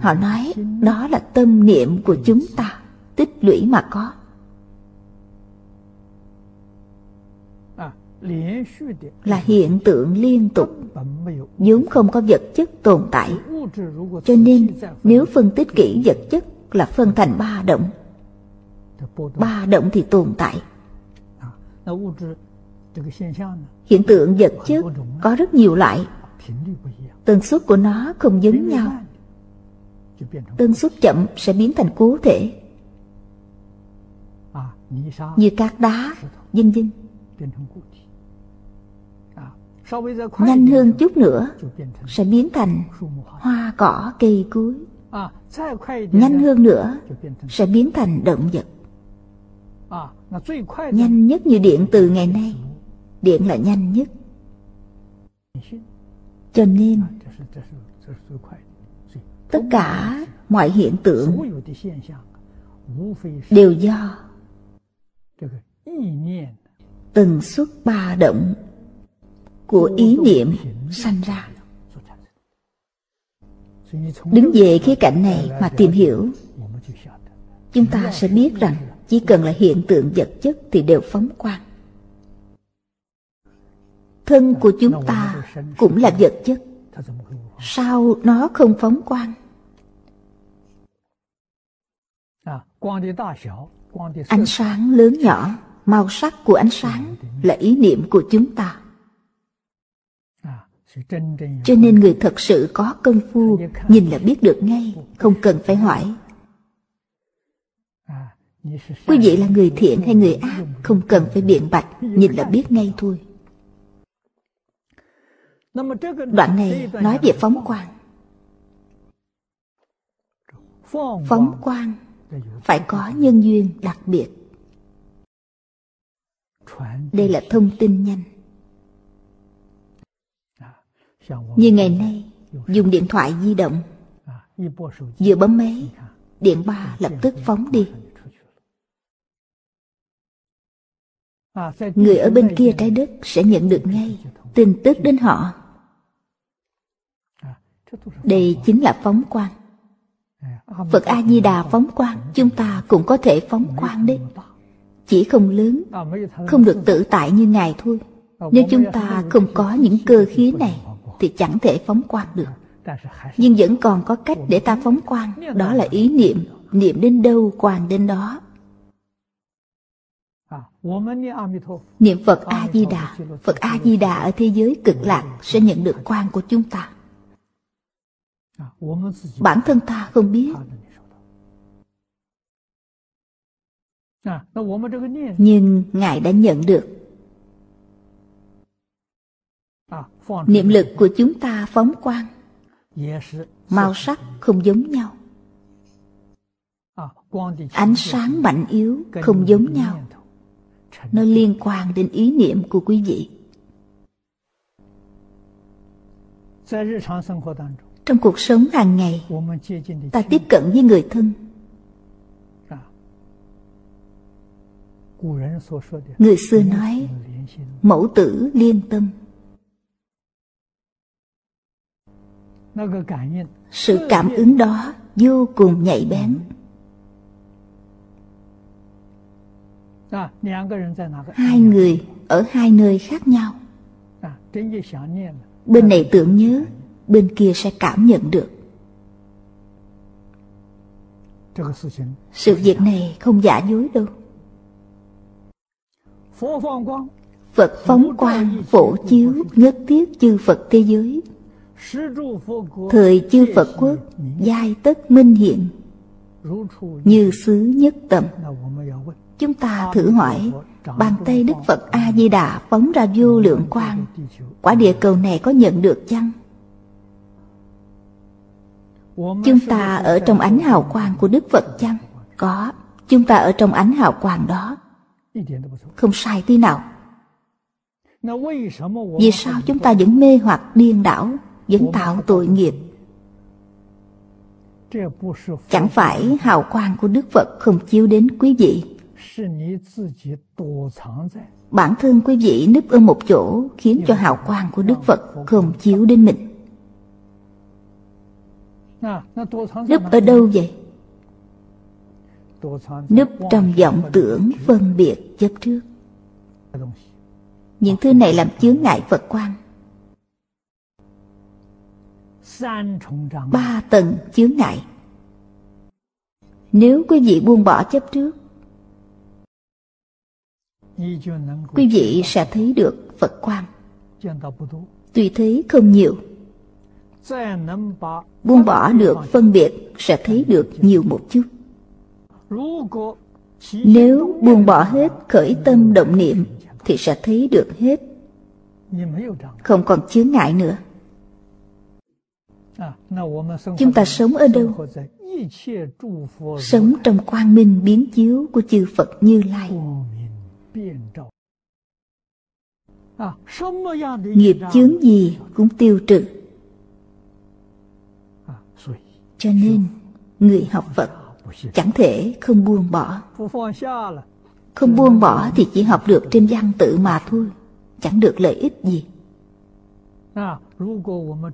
S1: Họ nói đó là tâm niệm của chúng ta, tích lũy mà có. là hiện tượng liên tục. Vốn không có vật chất tồn tại. Cho nên, nếu phân tích kỹ vật chất là phân thành ba động. Ba động thì tồn tại. Hiện tượng vật chất có rất nhiều loại. Tần suất của nó không giống nhau. Tần suất chậm sẽ biến thành cố thể. Như cát đá, vân vân nhanh hơn chút nữa sẽ biến thành hoa cỏ cây
S2: cuối,
S1: nhanh hơn nữa sẽ biến thành động vật nhanh nhất như điện từ ngày nay điện là nhanh nhất cho nên tất cả mọi hiện tượng đều do từng xuất ba động của ý niệm sanh ra. Đứng về khía cạnh này mà tìm hiểu, chúng ta sẽ biết rằng chỉ cần là hiện tượng vật chất thì đều phóng quang. Thân của chúng ta cũng là vật chất. Sao nó không phóng quang? Ánh sáng lớn nhỏ, màu sắc của ánh sáng là ý niệm của chúng ta. Cho nên người thật sự có công phu, Nhìn là biết được ngay, Không cần phải hỏi. Quý vị là người thiện hay người ác, Không cần phải biện bạch, Nhìn là biết ngay thôi. Đoạn này nói về phóng quang. Phóng quang phải có nhân duyên đặc biệt. Đây là thông tin nhanh. Như ngày nay, Dùng điện thoại di động. Vừa bấm máy, Điện ba lập tức phóng đi. Người ở bên kia trái đất sẽ nhận được ngay tin tức đến họ. Đây chính là phóng quang. Phật A-di-đà phóng quang, Chúng ta cũng có thể phóng quang đấy. Chỉ không lớn, Không được tự tại như Ngài thôi. Nếu chúng ta không có những cơ khí này thì chẳng thể phóng quang được. Nhưng vẫn còn có cách để ta phóng quang, Đó là ý niệm Niệm đến đâu quang đến đó. Niệm Phật A-di-đà Phật A-di-đà ở thế giới cực lạc Sẽ nhận được quang của chúng ta. Bản thân ta không biết. Nhưng Ngài đã nhận được Niệm lực của chúng ta phóng quang. Màu sắc không giống nhau. Ánh sáng mạnh yếu không giống nhau. Nó liên quan đến ý niệm của quý vị. Trong cuộc sống hàng ngày, Ta tiếp cận với người thân. Người xưa nói, Mẫu tử liên tâm. Sự cảm ứng đó vô cùng nhạy bén. Hai người ở hai nơi khác nhau. Bên này tưởng nhớ, Bên kia sẽ cảm nhận được. Sự việc này không giả dối đâu. Phật phóng quang phổ chiếu nhất thiết chư Phật thế giới. Thời chư Phật quốc giai tất minh hiện. Như xứ nhất tầm. Chúng ta thử hỏi, Bàn tay Đức Phật A-di-đà phóng ra vô lượng quang, Quả địa cầu này có nhận được chăng? Chúng ta ở trong ánh hào quang của Đức Phật chăng? Có, Chúng ta ở trong ánh hào quang đó. Không sai tí nào. Vì sao chúng ta vẫn mê hoặc điên đảo? Vẫn tạo tội nghiệp Chẳng phải hào quang của Đức Phật không chiếu đến quý vị Bản thân quý vị núp ở một chỗ Khiến cho hào quang của Đức Phật không chiếu đến mình Núp ở đâu vậy? Núp trong vọng tưởng phân biệt chấp trước Những thứ này làm chướng ngại Phật quang. Ba tầng chướng ngại. Nếu quý vị buông bỏ chấp trước, Quý vị sẽ thấy được Phật quan Tuy thấy không nhiều. Buông bỏ được phân biệt Sẽ thấy được nhiều một chút. Nếu buông bỏ hết khởi tâm động niệm Thì sẽ thấy được hết. Không còn chướng ngại nữa. Chúng ta sống ở đâu? Sống trong quang minh biến chiếu của chư Phật Như Lai. Nghiệp chướng gì cũng tiêu trừ. Cho nên Người học Phật Chẳng thể không buông bỏ. Không buông bỏ thì chỉ học được trên văn tự mà thôi. Chẳng được lợi ích gì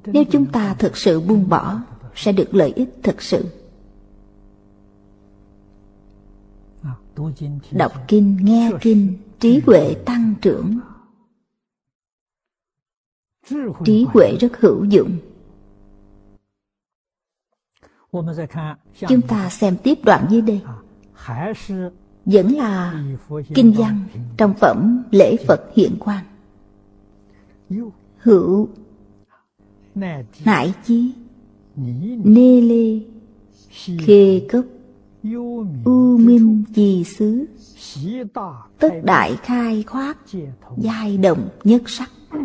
S1: Nếu chúng ta thực sự buông bỏ Sẽ được lợi ích thực sự. Đọc kinh, nghe kinh Trí huệ tăng trưởng. Trí huệ rất hữu dụng. Chúng ta xem tiếp đoạn dưới đây. Vẫn là kinh văn trong phẩm lễ Phật hiện quan Hữu nại chí nê lê. Khê
S2: cốc
S1: u minh trì xứ. Tất đại khai khoát giai động nhất sắc.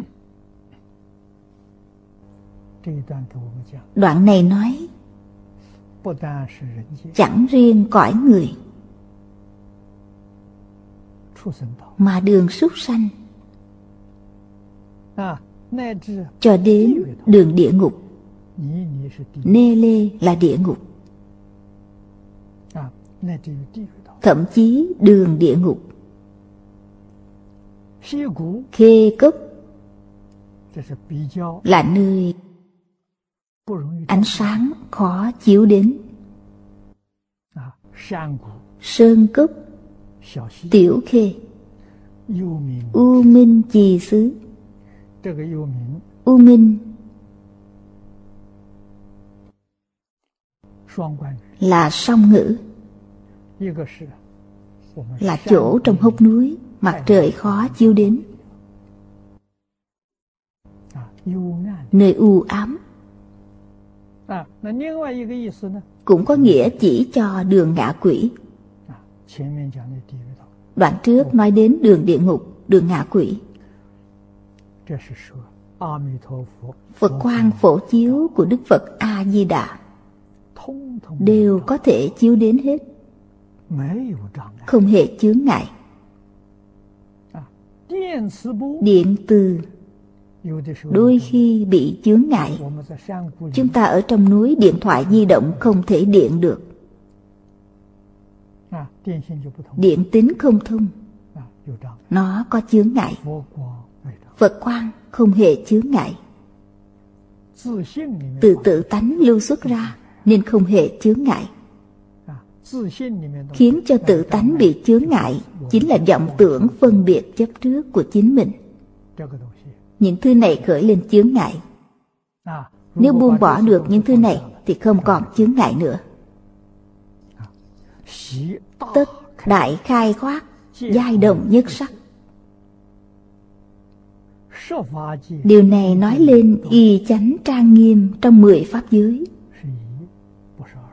S1: Đoạn này nói chẳng riêng cõi người mà đường súc sanh cho đến đường địa ngục. Nê lê là địa ngục. Thậm chí đường địa ngục. Khê cốc là nơi ánh sáng khó chiếu đến. Sơn cốc, tiểu khê, u minh trì xứ. U minh là song ngữ。là chỗ trong hốc núi mặt trời khó chiếu đến。nơi u ám。cũng có nghĩa chỉ cho đường ngạ quỷ。đoạn trước nói đến đường địa ngục đường ngạ quỷ。Phật quang phổ chiếu của Đức Phật A-di-đà. Đều có thể chiếu đến hết. Không hề chướng ngại. Điện từ Đôi khi bị chướng ngại. Chúng ta ở trong núi, điện thoại di động không thể điện được. Điện tính không thông. Nó có chướng ngại. Phật quan không hề chứa ngại. Từ tự tánh lưu xuất ra Nên không hề chứa ngại. Khiến cho tự tánh bị chướng ngại Chính là vọng tưởng phân biệt chấp trước của chính mình. Những thứ này khởi lên chướng ngại. Nếu buông bỏ được những thứ này Thì không còn chướng ngại nữa. Tất đại khai khoát Giai động nhất sắc. Điều này nói lên y chánh trang nghiêm trong mười pháp giới.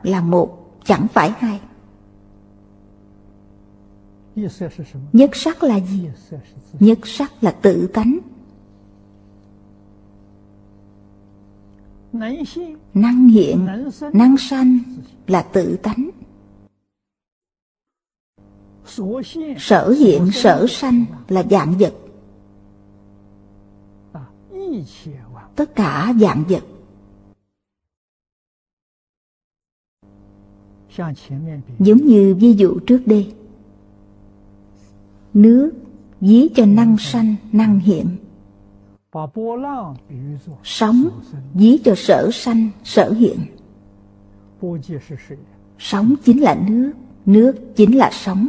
S1: Là một chẳng phải hai. Nhất sắc là gì? Nhất sắc là tự tánh. Năng hiện, năng sanh là tự tánh. Sở hiện, sở sanh là dạng vật tất cả dạng vật. giống như ví dụ trước đây. Nước ví cho năng sanh năng hiện. Sóng ví cho sở sanh sở hiện. sóng chính là nước nước chính là sóng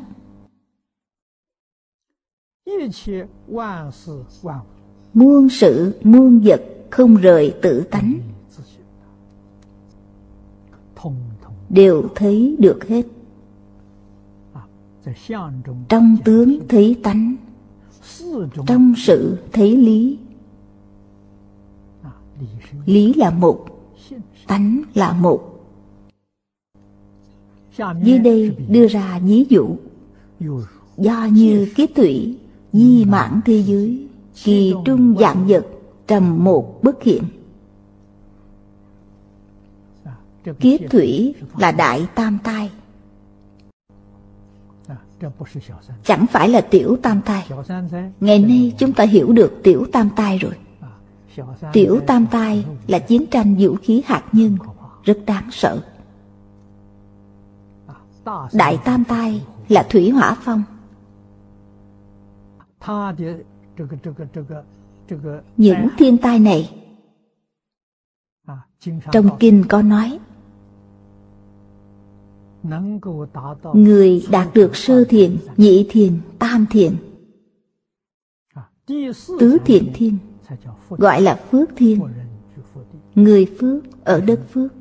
S1: muôn sự, muôn vật không rời tự tánh. Đều thấy được hết. Trong tướng thấy tánh. Trong sự thấy lý. Lý là một, tánh là một. Dưới đây đưa ra ví dụ. Do như kiếp thủy, di mãn thế giới kỳ trung dạng vật trầm một bất hiện. Kiếp thủy là đại tam tai. Chẳng phải là tiểu tam tai. Ngày nay chúng ta hiểu được tiểu tam tai rồi. Tiểu tam tai là chiến tranh vũ khí hạt nhân, rất đáng sợ. Đại tam tai là thủy hỏa phong những thiên tai này trong kinh có nói người đạt được sơ thiền nhị thiền tam thiền tứ thiện thiên gọi là phước thiên. người phước ở đất phước.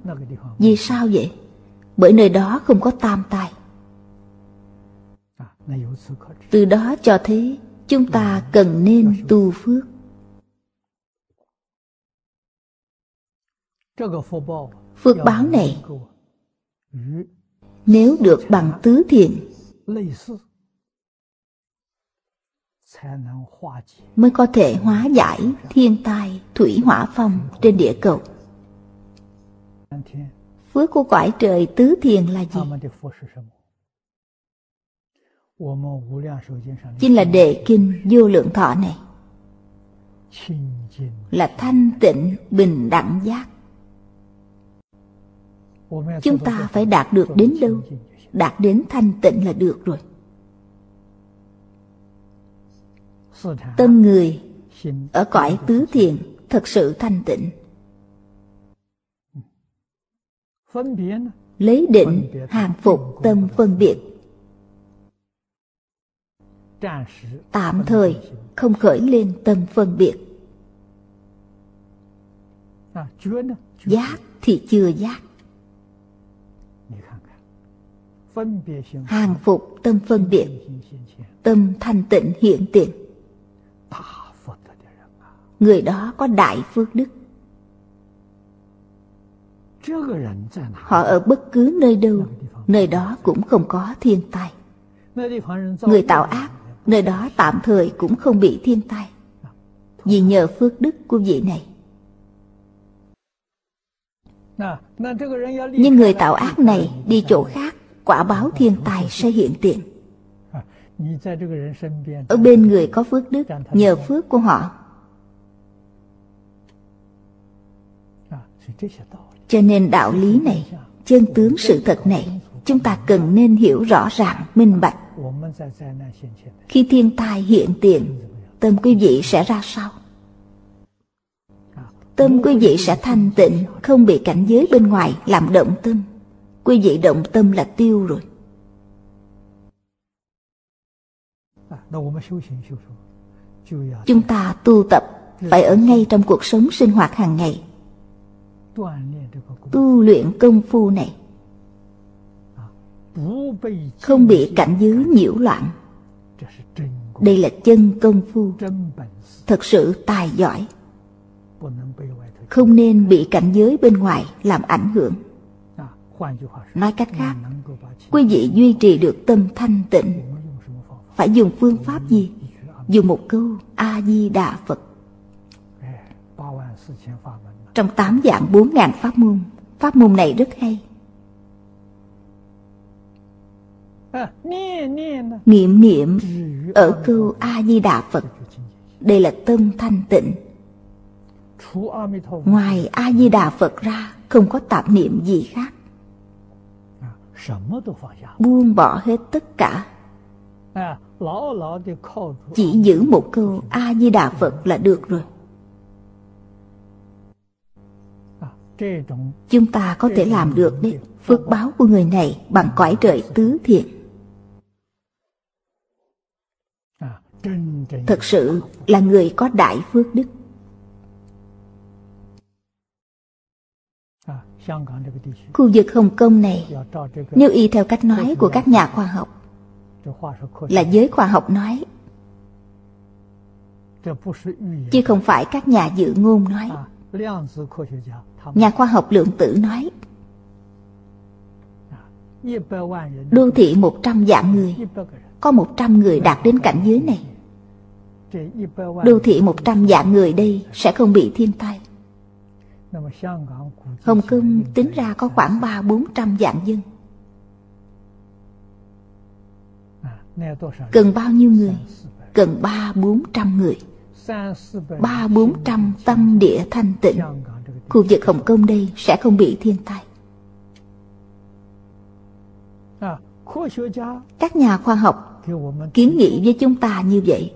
S1: vì sao vậy? Bởi nơi đó không có tam tai từ đó cho thấy chúng ta cần nên tu phước. Phước báo này, nếu được bằng tứ
S2: thiện,
S1: mới có thể hóa giải thiên tai thủy hỏa phong trên địa cầu. Phước của cõi trời tứ thiền là gì? chính là đệ kinh vô lượng thọ này. là thanh tịnh bình đẳng giác. chúng ta phải đạt được đến đâu? đạt đến thanh tịnh là được rồi. Tâm người ở cõi tứ thiện thật sự thanh tịnh. Lấy định hàng phục tâm phân biệt tạm thời không khởi lên tâm phân biệt. Giác thì chưa giác. Hàng phục tâm phân biệt. Tâm thanh tịnh hiện tiền. Người đó có đại phước đức. Họ ở bất cứ nơi đâu, nơi đó cũng không có thiên tai. Người tạo ác nơi đó tạm thời cũng không bị thiên tai. Vì nhờ phước đức của vị này. Nhưng người tạo ác này đi chỗ khác, quả báo thiên tai sẽ hiện tiền. Ở bên người có phước đức, nhờ phước của họ. Cho nên đạo lý này, chân tướng sự thật này, chúng ta cần nên hiểu rõ ràng, minh bạch. Khi thiên tai hiện tiền, tâm quý vị sẽ ra sao? Tâm quý vị sẽ thanh tịnh, không bị cảnh giới bên ngoài làm động tâm. Quý vị động tâm là tiêu rồi. Chúng ta tu tập phải ở ngay trong cuộc sống sinh hoạt hàng ngày. Tu luyện công phu này không bị cảnh giới nhiễu loạn. Đây là chân công phu. Thật sự tài giỏi. Không nên bị cảnh giới bên ngoài làm ảnh hưởng. Nói cách khác, quý vị duy trì được tâm thanh tịnh. Phải dùng phương pháp gì? Dùng một câu a di đà phật. Trong tám dạng bốn ngàn pháp môn pháp môn này rất hay. Niệm niệm ở câu A-di-đà Phật. Đây là tâm thanh tịnh. Ngoài A-di-đà Phật ra, Không có tạp niệm gì khác. Buông bỏ hết tất cả. Chỉ giữ một câu A-di-đà Phật là được rồi. Chúng ta có thể làm được đấy. Phước báo của người này bằng cõi trời tứ thiện. thật sự là người có đại phước đức. Khu vực hồng kông này, nếu y theo cách nói của các nhà khoa học, là giới khoa học nói, chứ không phải các nhà dự ngôn nói. Nhà khoa học lượng tử nói, đô thị
S2: một trăm vạn người,
S1: có 100 người đạt đến cảnh giới này. Đô thị 100 dạng người đây sẽ không bị thiên tai. Hồng Kông tính ra có khoảng 3-400 dạng dân. Cần bao nhiêu người? Cần 3-400 người. 3-400 tâm địa thanh tịnh. Khu vực Hồng Kông đây sẽ không bị thiên tai. Các nhà khoa học kiến nghị với chúng ta như vậy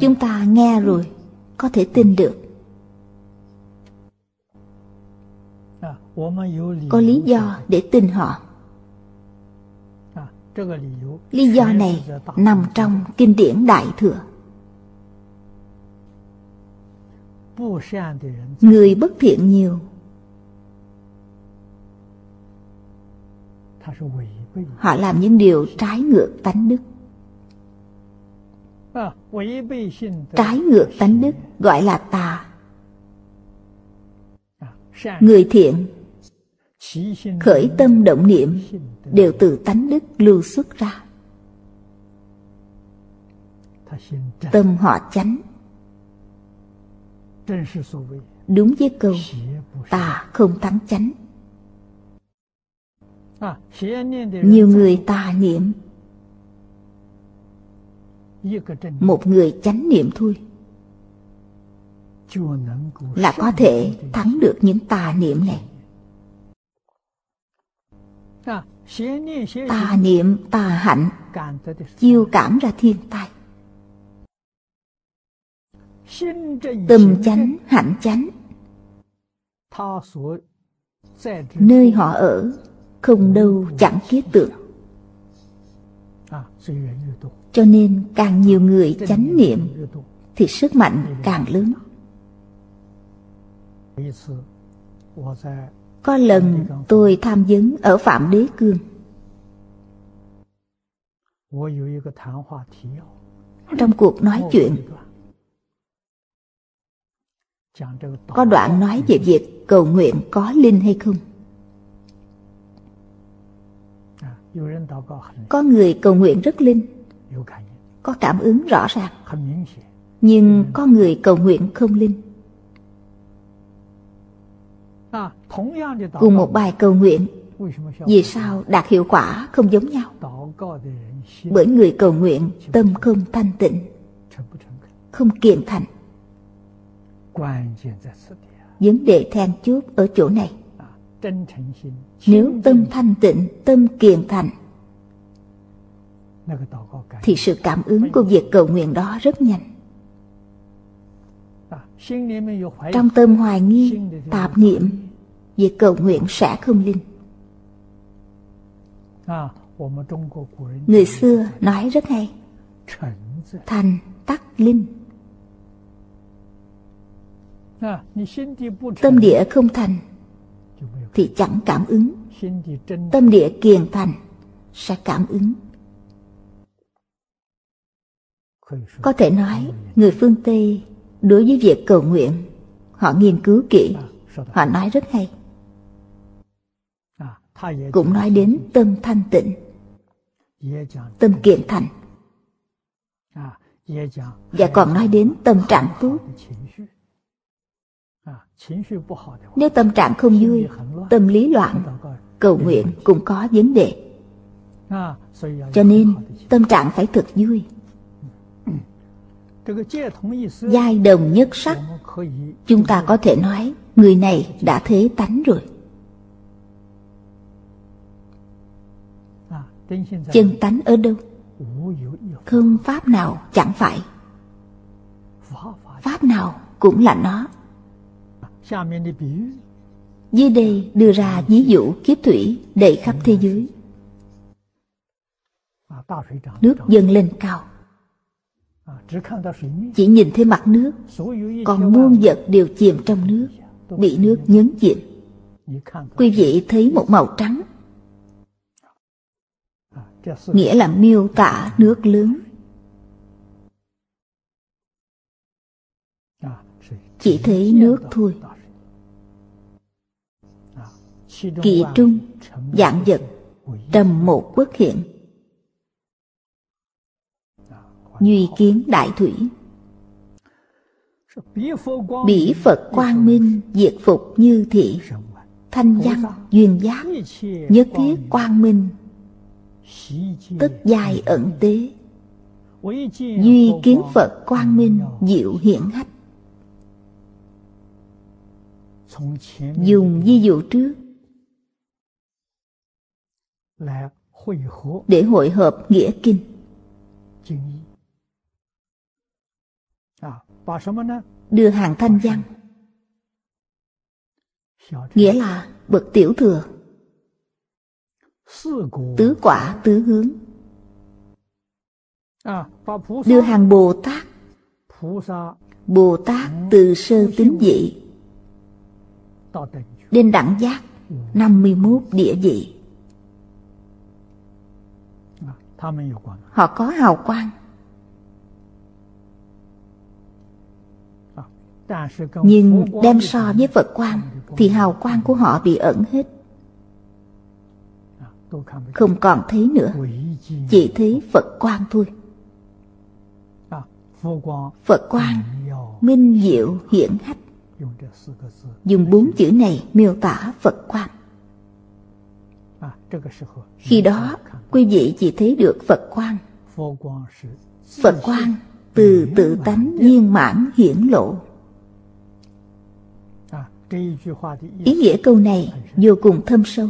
S1: chúng ta nghe rồi, có thể tin được. Có lý do để tin họ. Lý do này nằm trong kinh điển đại thừa. Người bất thiện nhiều. Họ làm những điều trái ngược tánh đức. Trái ngược tánh đức gọi là tà. Người thiện khởi tâm động niệm đều từ tánh đức lưu xuất ra. Tâm họ chánh. Đúng với câu tà không thắng chánh. Nhiều người tà niệm một người chánh niệm thôi. Là có thể thắng được những tà niệm này. Tà niệm, tà hạnh, chiêu cảm ra thiên tai. Tâm chánh, hạnh chánh. Nơi họ ở không đâu chẳng kiết tượng cho nên càng nhiều người chánh niệm thì sức mạnh càng lớn. Có lần tôi tham vấn ở Phạm Đế Cương. Trong cuộc nói chuyện Có đoạn nói về việc cầu nguyện có linh hay không? Có người cầu nguyện rất linh Có cảm ứng rõ ràng. Nhưng có người cầu nguyện không linh? Cùng một bài cầu nguyện Vì sao đạt hiệu quả không giống nhau? Bởi người cầu nguyện tâm không thanh tịnh Không kiên thành. Vấn đề then chốt ở chỗ này. Nếu tâm thanh tịnh, tâm kiên thành thì sự cảm ứng của việc cầu nguyện đó rất nhanh. Trong tâm hoài nghi, tạp niệm, việc cầu nguyện sẽ không linh. Người xưa nói rất hay, thành tắc linh. Tâm địa không thành thì chẳng cảm ứng. Tâm địa kiền thành sẽ cảm ứng có thể nói, người phương tây đối với việc cầu nguyện, họ nghiên cứu kỹ. Họ nói rất hay. Cũng nói đến tâm thanh tịnh, tâm kiện thành. Và còn nói đến tâm trạng tốt. Nếu tâm trạng không vui, tâm lý loạn, cầu nguyện cũng có vấn đề. Cho nên, tâm trạng phải thật vui giai đồng nhất sắc. chúng ta có thể nói người này đã thế tánh rồi. Chân tánh ở đâu? Không pháp nào chẳng phải. Pháp nào cũng là nó. Dưới đây đưa ra ví dụ kiếp thủy đầy khắp thế giới. Nước dâng lên cao chỉ nhìn thấy mặt nước còn muôn vật đều chìm trong nước bị nước nhấn chìm. Quý vị thấy một màu trắng. Nghĩa là miêu tả nước lớn. Chỉ thấy nước thôi. kỳ trung dạng vật trầm một bất hiện duy kiến đại thủy. Bỉ phật quang minh diệt phục như thị. Thanh văn duyên giác nhất thiết quang minh. Tất dài ẩn tế. Duy kiến phật quang minh diệu hiển hách. Dùng ví dụ trước. Để hội hợp nghĩa kinh đưa hàng thanh văn. Nghĩa là bậc tiểu thừa. Tứ quả, tứ hướng. Đưa hàng bồ tát. Bồ tát từ sơ tính dị. Đến đẳng giác 51 địa vị. Họ có hào quang. Nhưng đem so với Phật quang thì hào quang của họ bị ẩn hết. Không còn thấy nữa chỉ thấy phật quang thôi. Phật quang minh diệu hiển hách. Dùng bốn chữ này miêu tả phật quang. Khi đó quý vị chỉ thấy được phật quang. Phật quang từ tự tánh viên mãn hiển lộ ý nghĩa câu này vô cùng thâm sâu.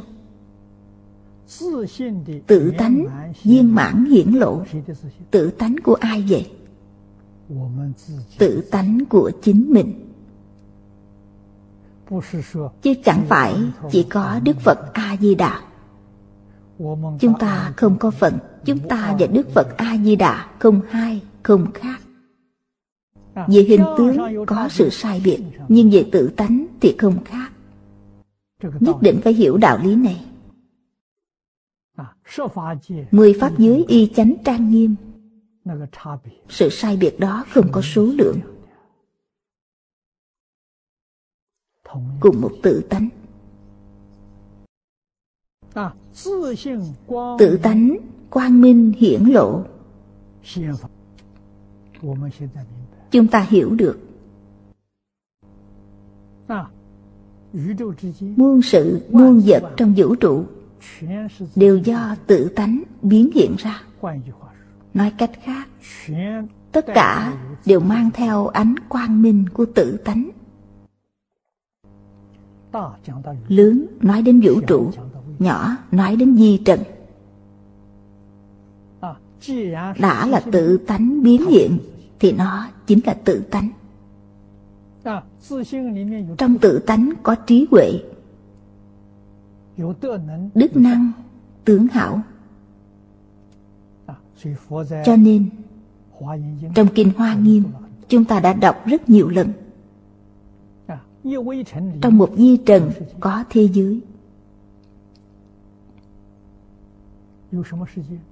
S1: tự tánh viên mãn hiển lộ. tự tánh của ai vậy? tự tánh của chính mình. chứ chẳng phải chỉ có đức phật a di đà chúng ta không có phận chúng ta và đức phật a di đà không hai không khác về hình tướng có sự sai biệt nhưng về tự tánh thì không khác. Nhất định phải hiểu đạo lý này. Mười pháp giới y chánh trang nghiêm. Sự sai biệt đó không có số lượng. Cùng một tự tánh. Tự tánh quang minh hiển lộ chúng ta hiểu được. Muôn sự, muôn vật trong vũ trụ đều do tự tánh biến hiện ra. Nói cách khác, tất cả đều mang theo ánh quang minh của tự tánh. Lớn nói đến vũ trụ, nhỏ nói đến di trần. Đã là tự tánh biến hiện thì nó chính là tự tánh. Trong tự tánh có trí huệ đức năng tướng hảo. Cho nên trong kinh hoa nghiêm chúng ta đã đọc rất nhiều lần. Trong một di trần có thế giới.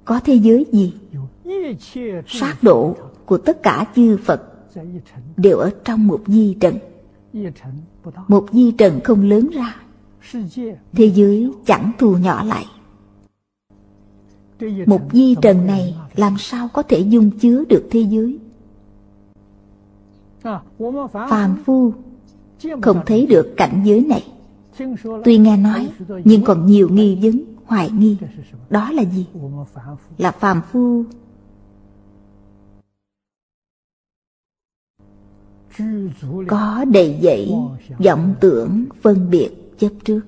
S1: Có thế giới gì? Sát độ của tất cả chư phật đều ở trong một di trần. một di trần không lớn ra. thế giới chẳng thu nhỏ lại. một di trần này làm sao có thể dung chứa được thế giới? phàm phu không thấy được cảnh giới này. tuy nghe nói nhưng còn nhiều nghi vấn hoài nghi. đó là gì? là phàm phu có đầy dẫy vọng tưởng phân biệt chấp trước.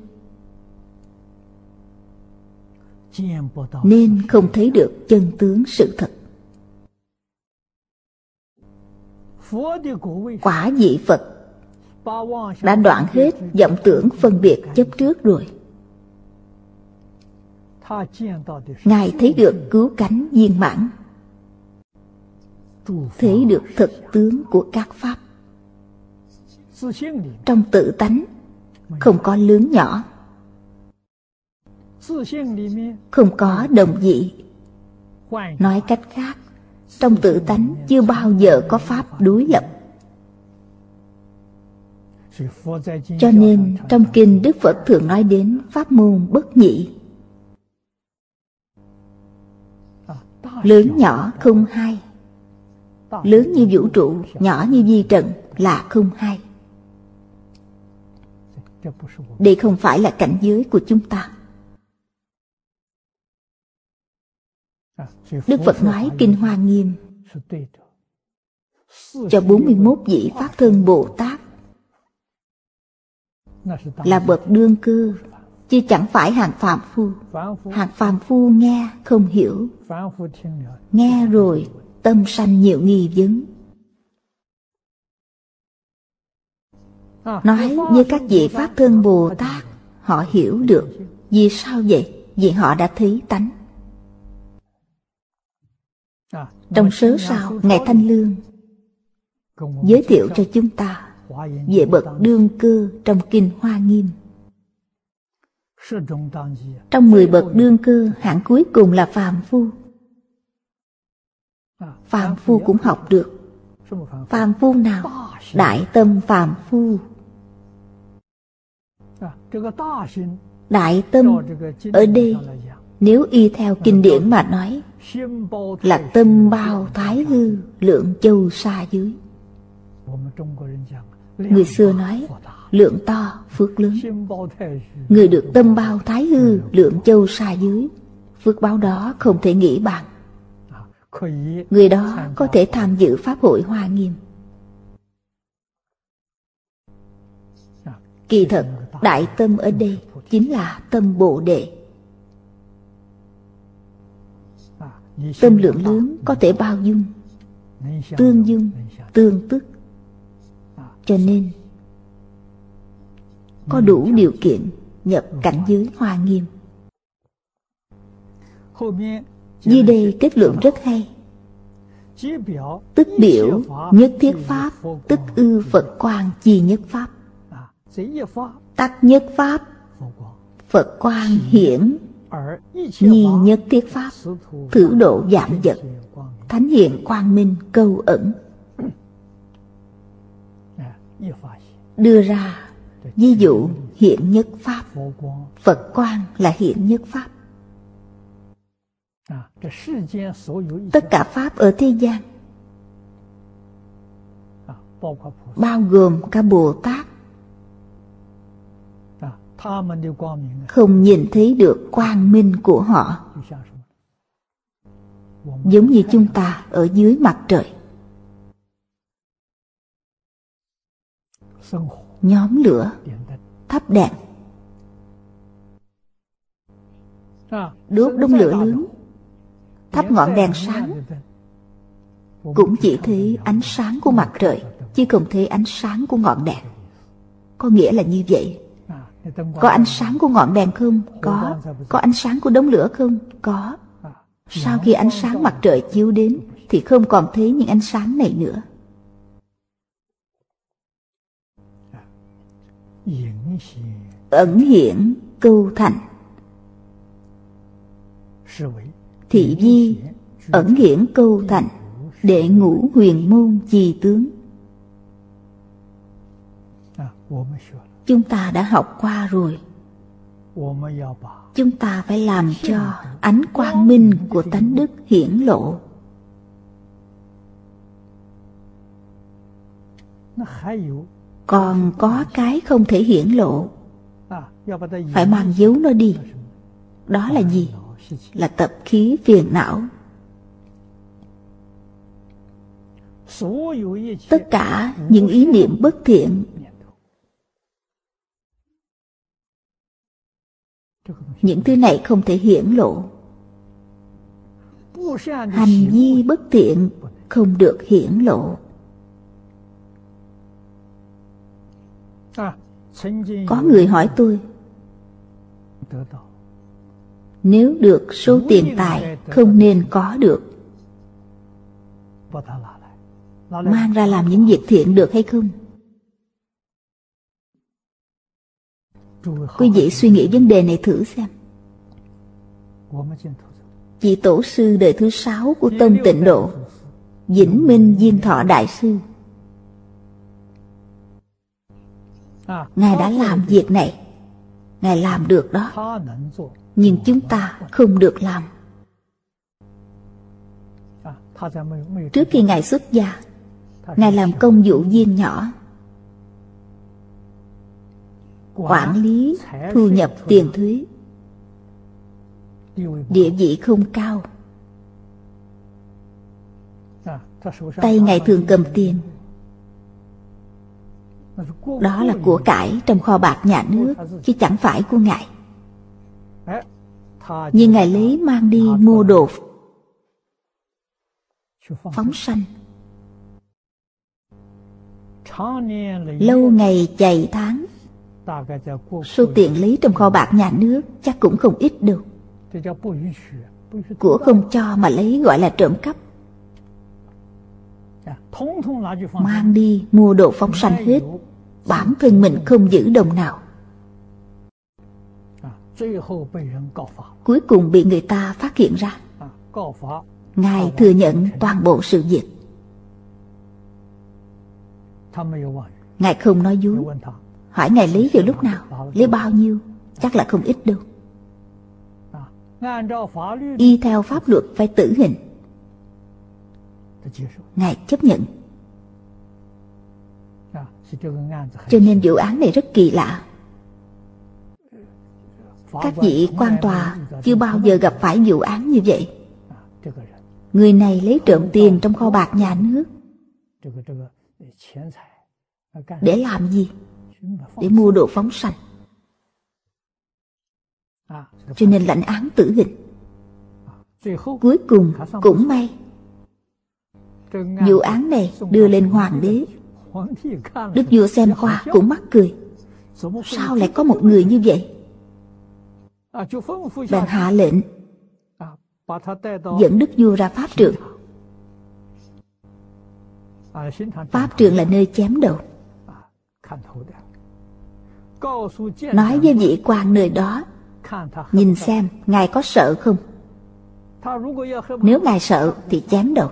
S1: Nên không thấy được chân tướng sự thật. Quả vị phật đã đoạn hết vọng tưởng phân biệt chấp trước rồi. Ngài thấy được cứu cánh viên mãn, thấy được thực tướng của các pháp trong tự tánh không có lớn nhỏ. không có đồng vị. Nói cách khác trong tự tánh chưa bao giờ có pháp đối lập. Cho nên trong kinh đức phật thường nói đến pháp môn bất nhị. Lớn nhỏ không hai. Lớn như vũ trụ nhỏ như di trần là không hai đây không phải là cảnh giới của chúng ta. Đức Phật nói Kinh Hoa Nghiêm. Cho 41 vị Pháp Thân Bồ Tát là bậc đương cư chứ chẳng phải hàng Phạm phu. Hàng Phạm phu nghe không hiểu. Nghe rồi tâm sanh nhiều nghi vấn. Nói với các vị pháp thân bồ tát, họ hiểu được vì sao vậy, vì họ đã thấy tánh. Trong sớ sao ngài thanh lương giới thiệu cho chúng ta về bậc đương cơ trong kinh hoa nghiêm. Trong mười bậc đương cơ, hạng cuối cùng là phàm phu. Phàm phu cũng học được. Phàm phu nào? Đại tâm phàm phu đại tâm ở đây Nếu y theo kinh điển mà nói Là tâm bao thái hư lượng châu xa dưới。Người xưa nói Lượng to phước lớn。Người được tâm bao thái hư lượng châu xa dưới。Phước báo đó không thể nghĩ bằng。Người đó có thể tham dự Pháp hội Hoa Nghiêm。Kỳ thật, đại tâm ở đây chính là tâm Bồ Đề. Tâm lượng lớn có thể bao dung, tương dung, tương tức. Cho nên, có đủ điều kiện nhập cảnh giới hoa nghiêm. Dưới đây kết luận rất hay. Tức biểu nhất thiết pháp, tức ư Phật quan chi nhất pháp. Tắc nhất pháp, Phật quang hiển, Nhi nhất thiết pháp, Thử độ giảm vật, Thánh hiện quang minh câu ẩn. Đưa ra, Ví dụ hiện nhất pháp, Phật quang là hiện nhất pháp. Tất cả pháp ở thế gian, Bao gồm cả Bồ Tát không nhìn thấy được quang minh của họ. Giống như chúng ta ở dưới mặt trời. Nhóm lửa, thắp đèn. Đốt đống lửa lớn, thắp ngọn đèn sáng. Cũng chỉ thấy ánh sáng của mặt trời, chứ không thấy ánh sáng của ngọn đèn. Có nghĩa là như vậy có ánh sáng của ngọn đèn không? Có. Có ánh sáng của đống lửa không? Có. Sau khi ánh sáng mặt trời chiếu đến, thì không còn thấy những ánh sáng này nữa. Ẩn hiện câu thành Thị di ẩn hiển câu thành Đệ ngũ huyền môn trì tướng chúng ta đã học qua rồi. Chúng ta phải làm cho ánh quang minh của tánh đức hiển lộ. Còn có cái không thể hiển lộ. Phải mang dấu nó đi. Đó là gì? Là tập khí phiền não. Tất cả những ý niệm bất thiện những thứ này không thể hiển lộ. Hành vi bất thiện không được hiển lộ. Có người hỏi tôi, nếu được số tiền tài, không nên có được. Mang ra làm những việc thiện được hay không? Quý vị suy nghĩ vấn đề này thử xem. Vị tổ sư đời thứ sáu của Tông Tịnh Độ Vĩnh Minh Diên Thọ Đại Sư. Ngài đã làm việc này. Ngài làm được đó. Nhưng chúng ta không được làm. Trước khi Ngài xuất gia Ngài làm công vụ viên nhỏ quản lý thu nhập tiền thuế. Địa vị không cao. Tay ngài thường cầm tiền. Đó là của cải trong kho bạc nhà nước chứ chẳng phải của ngài. Nhưng ngài lấy mang đi mua đồ phóng sanh. Lâu ngày chày tháng Số tiền lấy trong kho bạc nhà nước chắc cũng không ít đâu. Của không cho mà lấy gọi là trộm cắp. Mang đi mua đồ phóng sanh hết. Bản thân mình không giữ đồng nào. Cuối cùng bị người ta phát hiện ra. Ngài thừa nhận toàn bộ sự việc. Ngài không nói dối Hỏi Ngài lấy vào lúc nào? Lấy bao nhiêu? Chắc là không ít đâu. Y theo pháp luật phải tử hình. Ngài chấp nhận. Cho nên vụ án này rất kỳ lạ. Các vị quan tòa chưa bao giờ gặp phải vụ án như vậy. Người này lấy trộm tiền trong kho bạc nhà nước. Để làm gì? Để mua đồ phóng sanh. Cho nên lãnh án tử hình. Cuối cùng cũng may, vụ án này đưa lên hoàng đế. Đức vua xem qua cũng mắc cười. Sao lại có một người như vậy? Bèn hạ lệnh, dẫn đức vua ra pháp trường. Pháp trường là nơi chém đầu nói với vị quan nơi đó nhìn xem ngài có sợ không? Nếu ngài sợ thì chém đầu.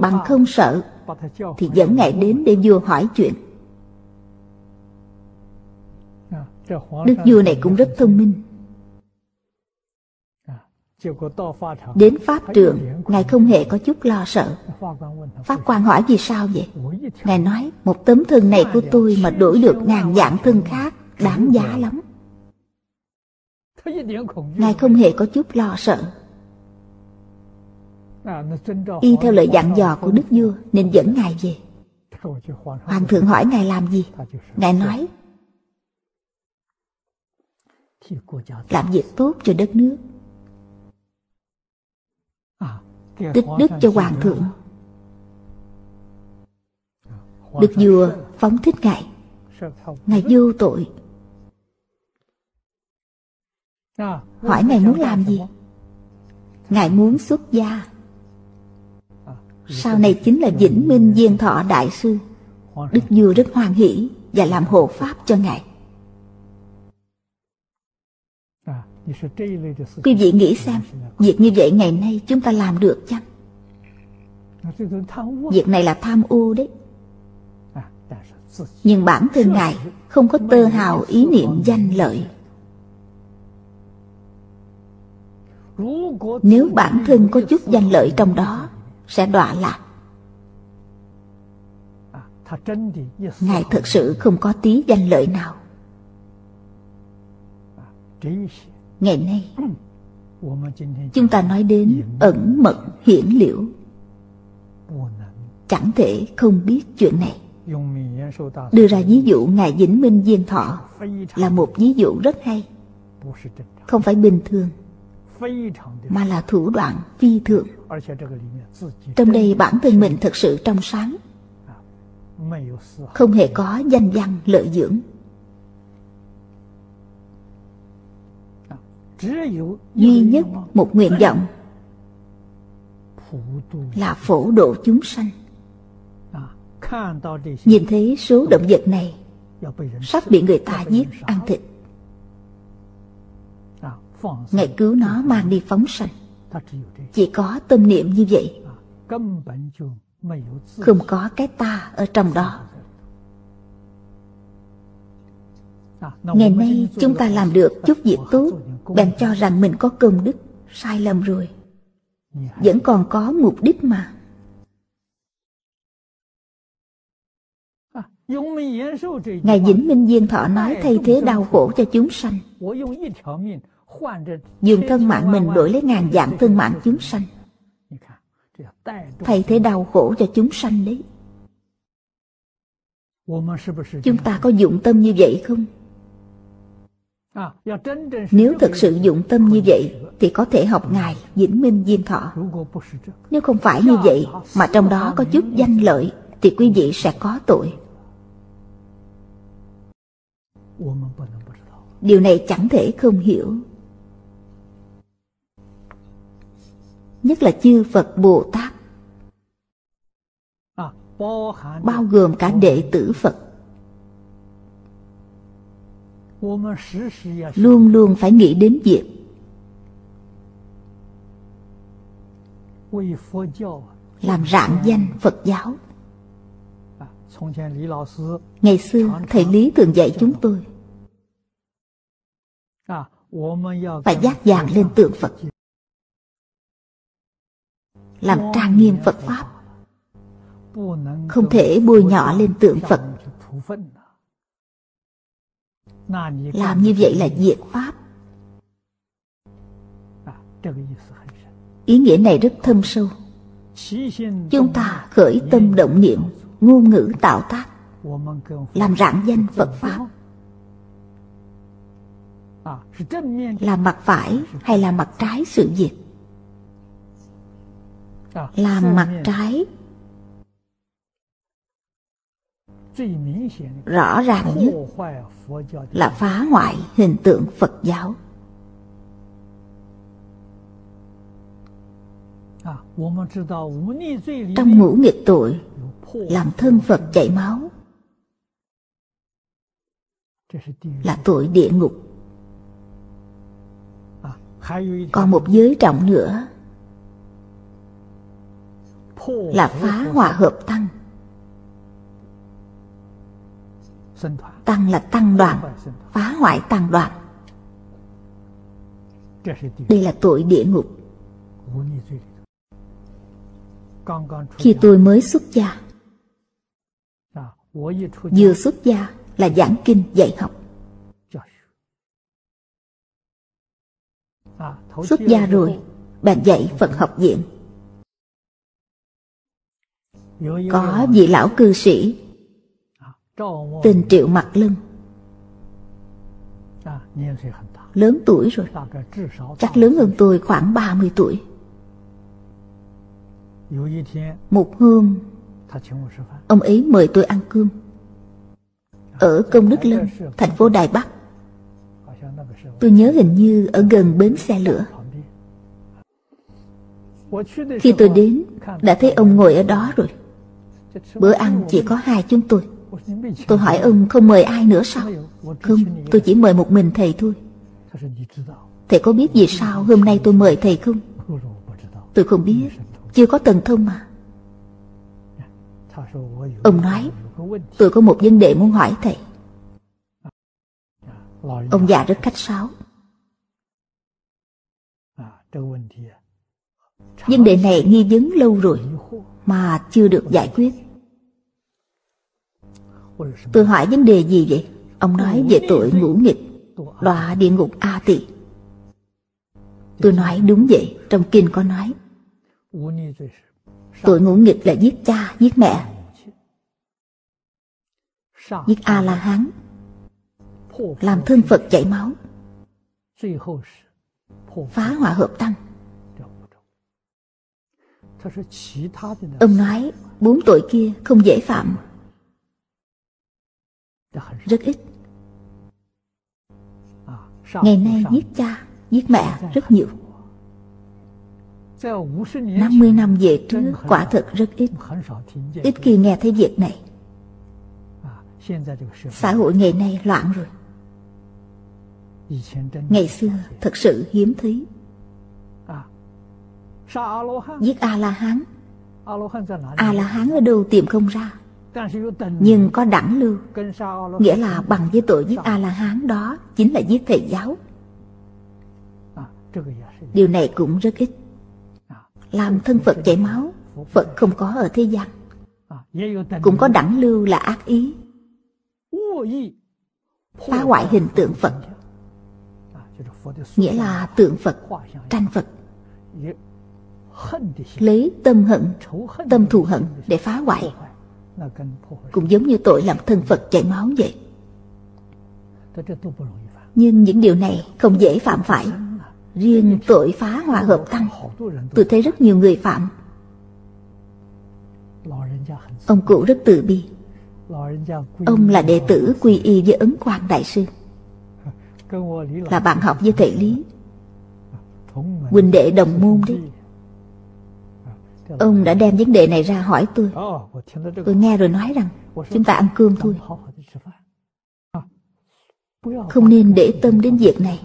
S1: Bằng không sợ thì dẫn ngài đến để vua hỏi chuyện. Đức vua này cũng rất thông minh đến pháp trường ngài không hề có chút lo sợ. Pháp quan hỏi vì sao vậy? Ngài nói một tấm thân này của tôi mà đổi được ngàn dạng thân khác đáng giá lắm. Ngài không hề có chút lo sợ. Y theo lời dặn dò của đức vua nên dẫn ngài về. Hoàng thượng hỏi. Ngài làm gì? Ngài nói làm việc tốt cho đất nước tích đức cho hoàng thượng. Đức vua phóng thích ngài. Ngài vô tội. Hỏi ngài muốn làm gì? Ngài. Muốn xuất gia. Sau này chính là vĩnh minh diên thọ đại sư. Đức vua rất hoan hỷ và làm hộ pháp cho ngài quý vị nghĩ xem, việc như vậy ngày nay chúng ta làm được chăng? Việc này là tham ô đấy. Nhưng bản thân ngài không có tơ hào ý niệm danh lợi. Nếu bản thân có chút danh lợi trong đó, sẽ đọa lạc. Ngài thực sự không có tí danh lợi nào ngày nay, chúng ta nói đến ẩn mật hiển liễu. Chẳng thể không biết chuyện này. Đưa ra ví dụ ngài vĩnh minh diên thọ là một ví dụ rất hay. Không phải bình thường, mà là thủ đoạn phi thường. Trong đây bản thân mình thật sự trong sáng. Không hề có danh văn lợi dưỡng. Duy nhất một nguyện vọng là phổ độ chúng sanh. Nhìn thấy số động vật này, sắp bị người ta giết, ăn thịt. Ngài cứu nó mang đi phóng sanh. Chỉ có tâm niệm như vậy, không có cái ta ở trong đó. Ngày nay chúng ta làm được chút việc tốt bèn cho rằng mình có công đức sai lầm rồi. Vẫn còn có mục đích mà. Ngài vĩnh minh diên thọ nói thay thế đau khổ cho chúng sanh. Dùng thân mạng mình đổi lấy ngàn dạng thân mạng chúng sanh. Thay thế đau khổ cho chúng sanh đấy. Chúng ta có dụng tâm như vậy không nếu thực sự dụng tâm như vậy, thì có thể học ngài vĩnh minh diên thọ. Nếu không phải như vậy, mà trong đó có chút danh lợi, thì quý vị sẽ có tội. Điều này chẳng thể không hiểu. Nhất là chư phật bồ tát, bao gồm cả đệ tử phật luôn luôn phải nghĩ đến việc làm rạng danh phật giáo. Ngày xưa, thầy lý thường dạy chúng tôi phải giác dạng lên tượng Phật, làm trang nghiêm Phật Pháp, không thể bôi nhỏ lên tượng Phật làm như vậy là diệt Pháp. Ý nghĩa này rất thâm sâu. Chúng ta khởi tâm động niệm ngôn ngữ tạo tác làm rạng danh Phật Pháp. Là mặt phải hay là mặt trái sự việc? Làm mặt trái rõ ràng nhất là phá hoại hình tượng Phật giáo. Trong ngũ nghịch tội làm thân Phật chảy máu là tội địa ngục. Còn một giới trọng nữa là phá hòa hợp tăng tăng là tăng đoàn phá hoại tăng đoàn. Đây là tội địa ngục. khi tôi mới xuất gia vừa xuất gia là giảng kinh dạy học. Xuất gia rồi bạn dạy phật học viện. Có vị lão cư sĩ tên triệu mặt lân. lớn tuổi rồi. chắc lớn hơn tôi khoảng 30 tuổi. một hôm ông ấy mời tôi ăn cơm. Ở công đức lân thành phố đài bắc. tôi nhớ hình như ở gần bến xe lửa. khi tôi đến đã thấy ông ngồi ở đó rồi. bữa ăn chỉ có hai chúng tôi tôi hỏi ông không mời ai nữa sao? không tôi chỉ mời một mình thầy thôi. thầy có biết vì sao hôm nay tôi mời thầy không? tôi không biết chưa có tầng thông mà. ông nói tôi có một vấn đề muốn hỏi thầy. Ông già rất khách sáo. Vấn đề này nghi vấn lâu rồi mà chưa được giải quyết Tôi hỏi vấn đề gì vậy? Ông nói về tội ngũ nghịch, đọa địa ngục A tỳ. Tôi nói đúng vậy, trong kinh có nói. Tội ngũ nghịch là giết cha, giết mẹ, giết A La Hán, làm thân Phật chảy máu, phá hòa hợp tăng. Ông nói bốn tội kia không dễ phạm rất ít. Ngày nay giết cha giết mẹ rất nhiều. 50 năm về trước quả thật rất ít. Ít khi nghe thấy việc này. Xã hội ngày nay loạn rồi. Ngày xưa thật sự hiếm thấy. Giết A-la-hán. A-la-hán ở đâu tìm không ra nhưng có đẳng lưu nghĩa là bằng với tội giết a la hán đó chính là giết thầy giáo. Điều này cũng rất ít. Làm thân phật chảy máu phật không có ở thế gian. Cũng có đẳng lưu là ác ý. Phá hoại hình tượng phật. Nghĩa là tượng phật tranh phật. Lấy tâm hận tâm thù hận để phá hoại cũng giống như tội làm thân Phật chảy máu vậy. Nhưng những điều này không dễ phạm phải. Riêng tội phá hòa hợp tăng Tôi thấy rất nhiều người phạm. Ông cụ rất từ bi. Ông là đệ tử quy y với Ấn Quang Đại Sư. Là bạn học với thầy Lý. Huynh đệ đồng môn đấy Ông đã đem vấn đề này ra hỏi tôi. Tôi nghe rồi nói rằng Chúng ta ăn cơm thôi. Không nên để tâm đến việc này.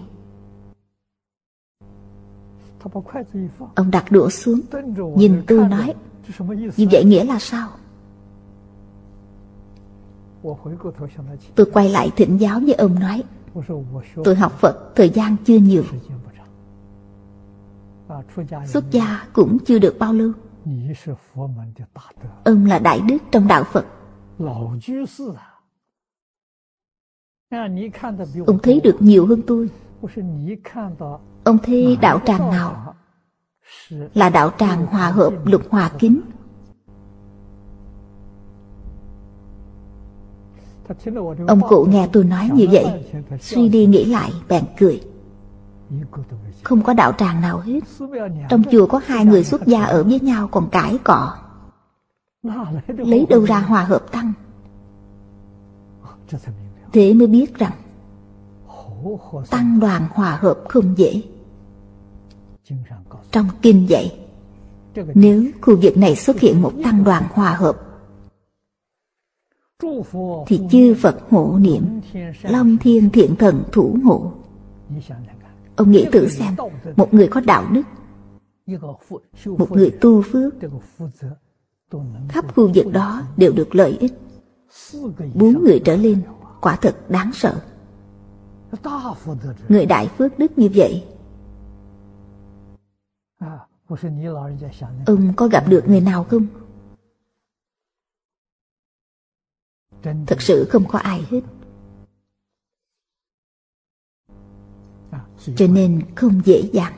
S1: Ông đặt đũa xuống Nhìn tôi nói Như vậy nghĩa là sao? Tôi quay lại thỉnh giáo với ông nói Tôi học Phật thời gian chưa nhiều. Xuất gia cũng chưa được bao lâu Ông là đại đức trong đạo Phật. Ông thấy được nhiều hơn tôi. Ông thấy đạo tràng nào Là đạo tràng hòa hợp lục hòa kính. Ông cụ nghe tôi nói như vậy Suy đi nghĩ lại bèn cười không có đạo tràng nào hết. Trong chùa có hai người xuất gia ở với nhau, còn cãi cọ. Lấy đâu ra hòa hợp tăng? Thế mới biết rằng, Tăng đoàn hòa hợp không dễ. Trong kinh dạy, Nếu khu vực này xuất hiện một tăng đoàn hòa hợp, thì chư Phật hộ niệm Long thiên thiện thần thủ hộ. Ông nghĩ thử xem, Một người có đạo đức, Một người tu phước, Khắp khu vực đó đều được lợi ích. Bốn người trở lên Quả thật đáng sợ. Người đại phước đức như vậy, Ông có gặp được người nào không? Thật sự không có ai hết. Cho nên không dễ dàng.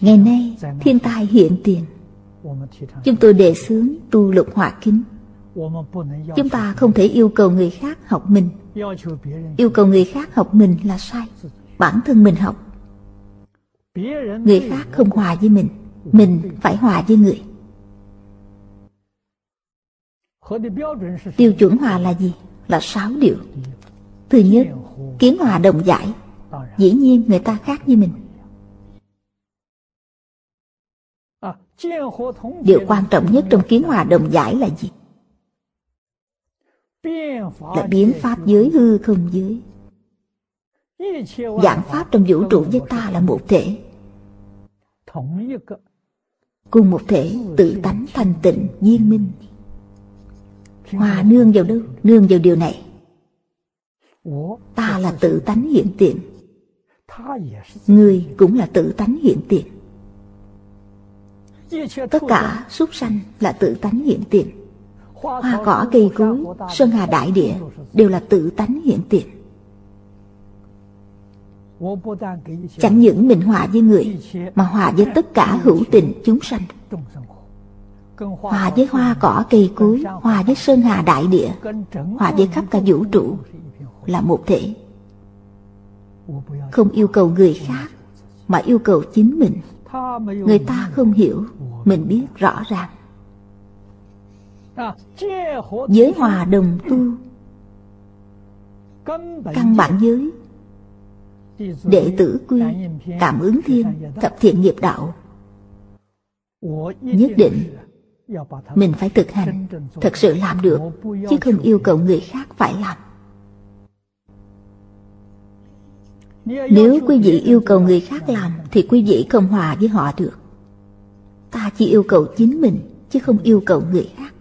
S1: Ngày nay thiên tai hiện tiền. Chúng tôi đề xướng tu lục hỏa kính. Chúng ta không thể yêu cầu người khác học mình. Yêu cầu người khác học mình là sai. Bản thân mình học. Người khác không hòa với mình. Mình phải hòa với người. Tiêu chuẩn hòa là gì? Là sáu điều. Thứ nhất, kiến hòa đồng giải Dĩ nhiên người ta khác với mình. Điều quan trọng nhất trong kiến hòa đồng giải là gì? Là biến pháp giới hư không giới Dạng pháp trong vũ trụ với ta là một thể. Cùng một thể tự tánh thành tịnh, viên minh. Hòa nương vào đâu? Nương vào điều này. Ta là tự tánh hiện tiện. Người cũng là tự tánh hiện tiền. Tất cả súc sanh là tự tánh hiện tiền. Hoa cỏ cây cối, sơn hà đại địa Đều là tự tánh hiện tiền. Chẳng những mình hòa với người Mà hòa với tất cả hữu tình chúng sanh. Hòa với hoa cỏ cây cối Hòa với sơn hà đại địa Hòa với khắp cả vũ trụ Là một thể. Không yêu cầu người khác, Mà yêu cầu chính mình. Người ta không hiểu, Mình biết rõ ràng. Giới hòa đồng tu, Căn bản giới. Đệ tử quy, Cảm ứng thiên Thập thiện nghiệp đạo. Nhất định, mình phải thực hành thật sự làm được, chứ không yêu cầu người khác phải làm. Nếu quý vị yêu cầu người khác làm thì quý vị không hòa với họ được. Ta chỉ yêu cầu chính mình chứ không yêu cầu người khác.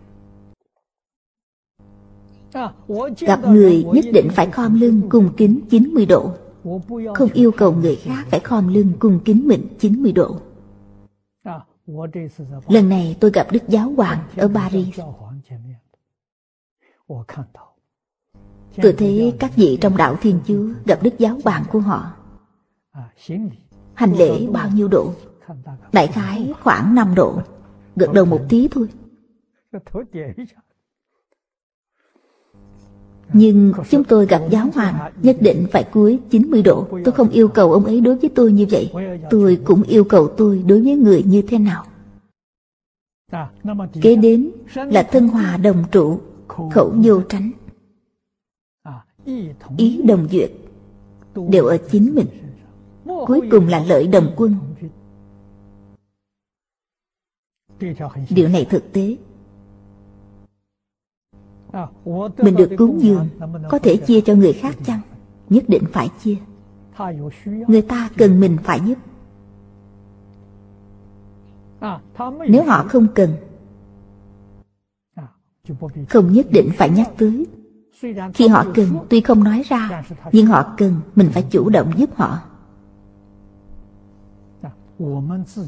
S1: Gặp người nhất định phải khom lưng cung kính 90 độ. Không yêu cầu người khác phải khom lưng cung kính mình 90 độ. Lần này tôi gặp Đức Giáo Hoàng ở Paris. Tôi thấy các vị trong đạo Thiên Chúa gặp Đức Giáo Hoàng của họ. Hành lễ bao nhiêu độ? Đại khái khoảng 5 độ. Gật đầu một tí thôi. Nhưng chúng tôi gặp giáo hoàng Nhất định phải cúi 90 độ. Tôi không yêu cầu ông ấy đối với tôi như vậy. Tôi cũng yêu cầu tôi đối với người như thế nào. Kế đến là thân hòa đồng trụ Khẩu vô tránh Ý đồng duyệt Đều ở chính mình. Cuối cùng là lợi đồng quân. Điều này thực tế. Mình được cúng dường, Có thể chia cho người khác chăng? Nhất định phải chia. Người ta cần mình phải giúp. Nếu họ không cần, Không nhất định phải nhắc tới khi họ cần, tuy không nói ra, nhưng họ cần, mình phải chủ động giúp họ.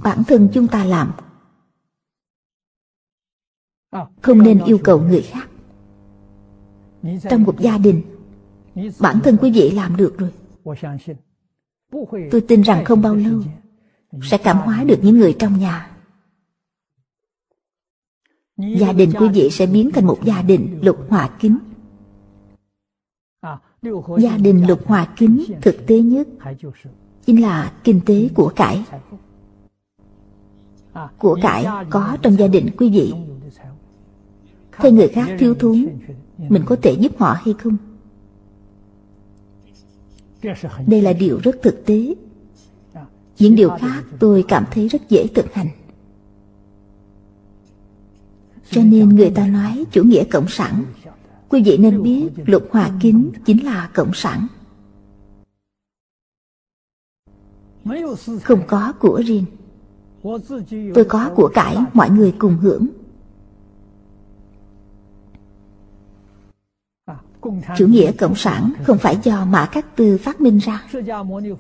S1: Bản thân chúng ta làm. Không nên yêu cầu người khác. Trong một gia đình, bản thân quý vị làm được rồi. Tôi tin rằng không bao lâu, sẽ cảm hóa được những người trong nhà. Gia đình quý vị sẽ biến thành một gia đình lục hòa kính gia đình lục hòa kính thực tế nhất chính là kinh tế của cải. Của cải có trong gia đình quý vị. Thấy người khác thiếu thốn, mình có thể giúp họ hay không? Đây là điều rất thực tế. Những điều khác tôi cảm thấy rất dễ thực hành. Cho nên người ta nói chủ nghĩa cộng sản quý vị nên biết lục hòa kính chính là cộng sản. Không có của riêng. Tôi có của cải, mọi người cùng hưởng. Chủ nghĩa cộng sản không phải do mã cát tư phát minh ra.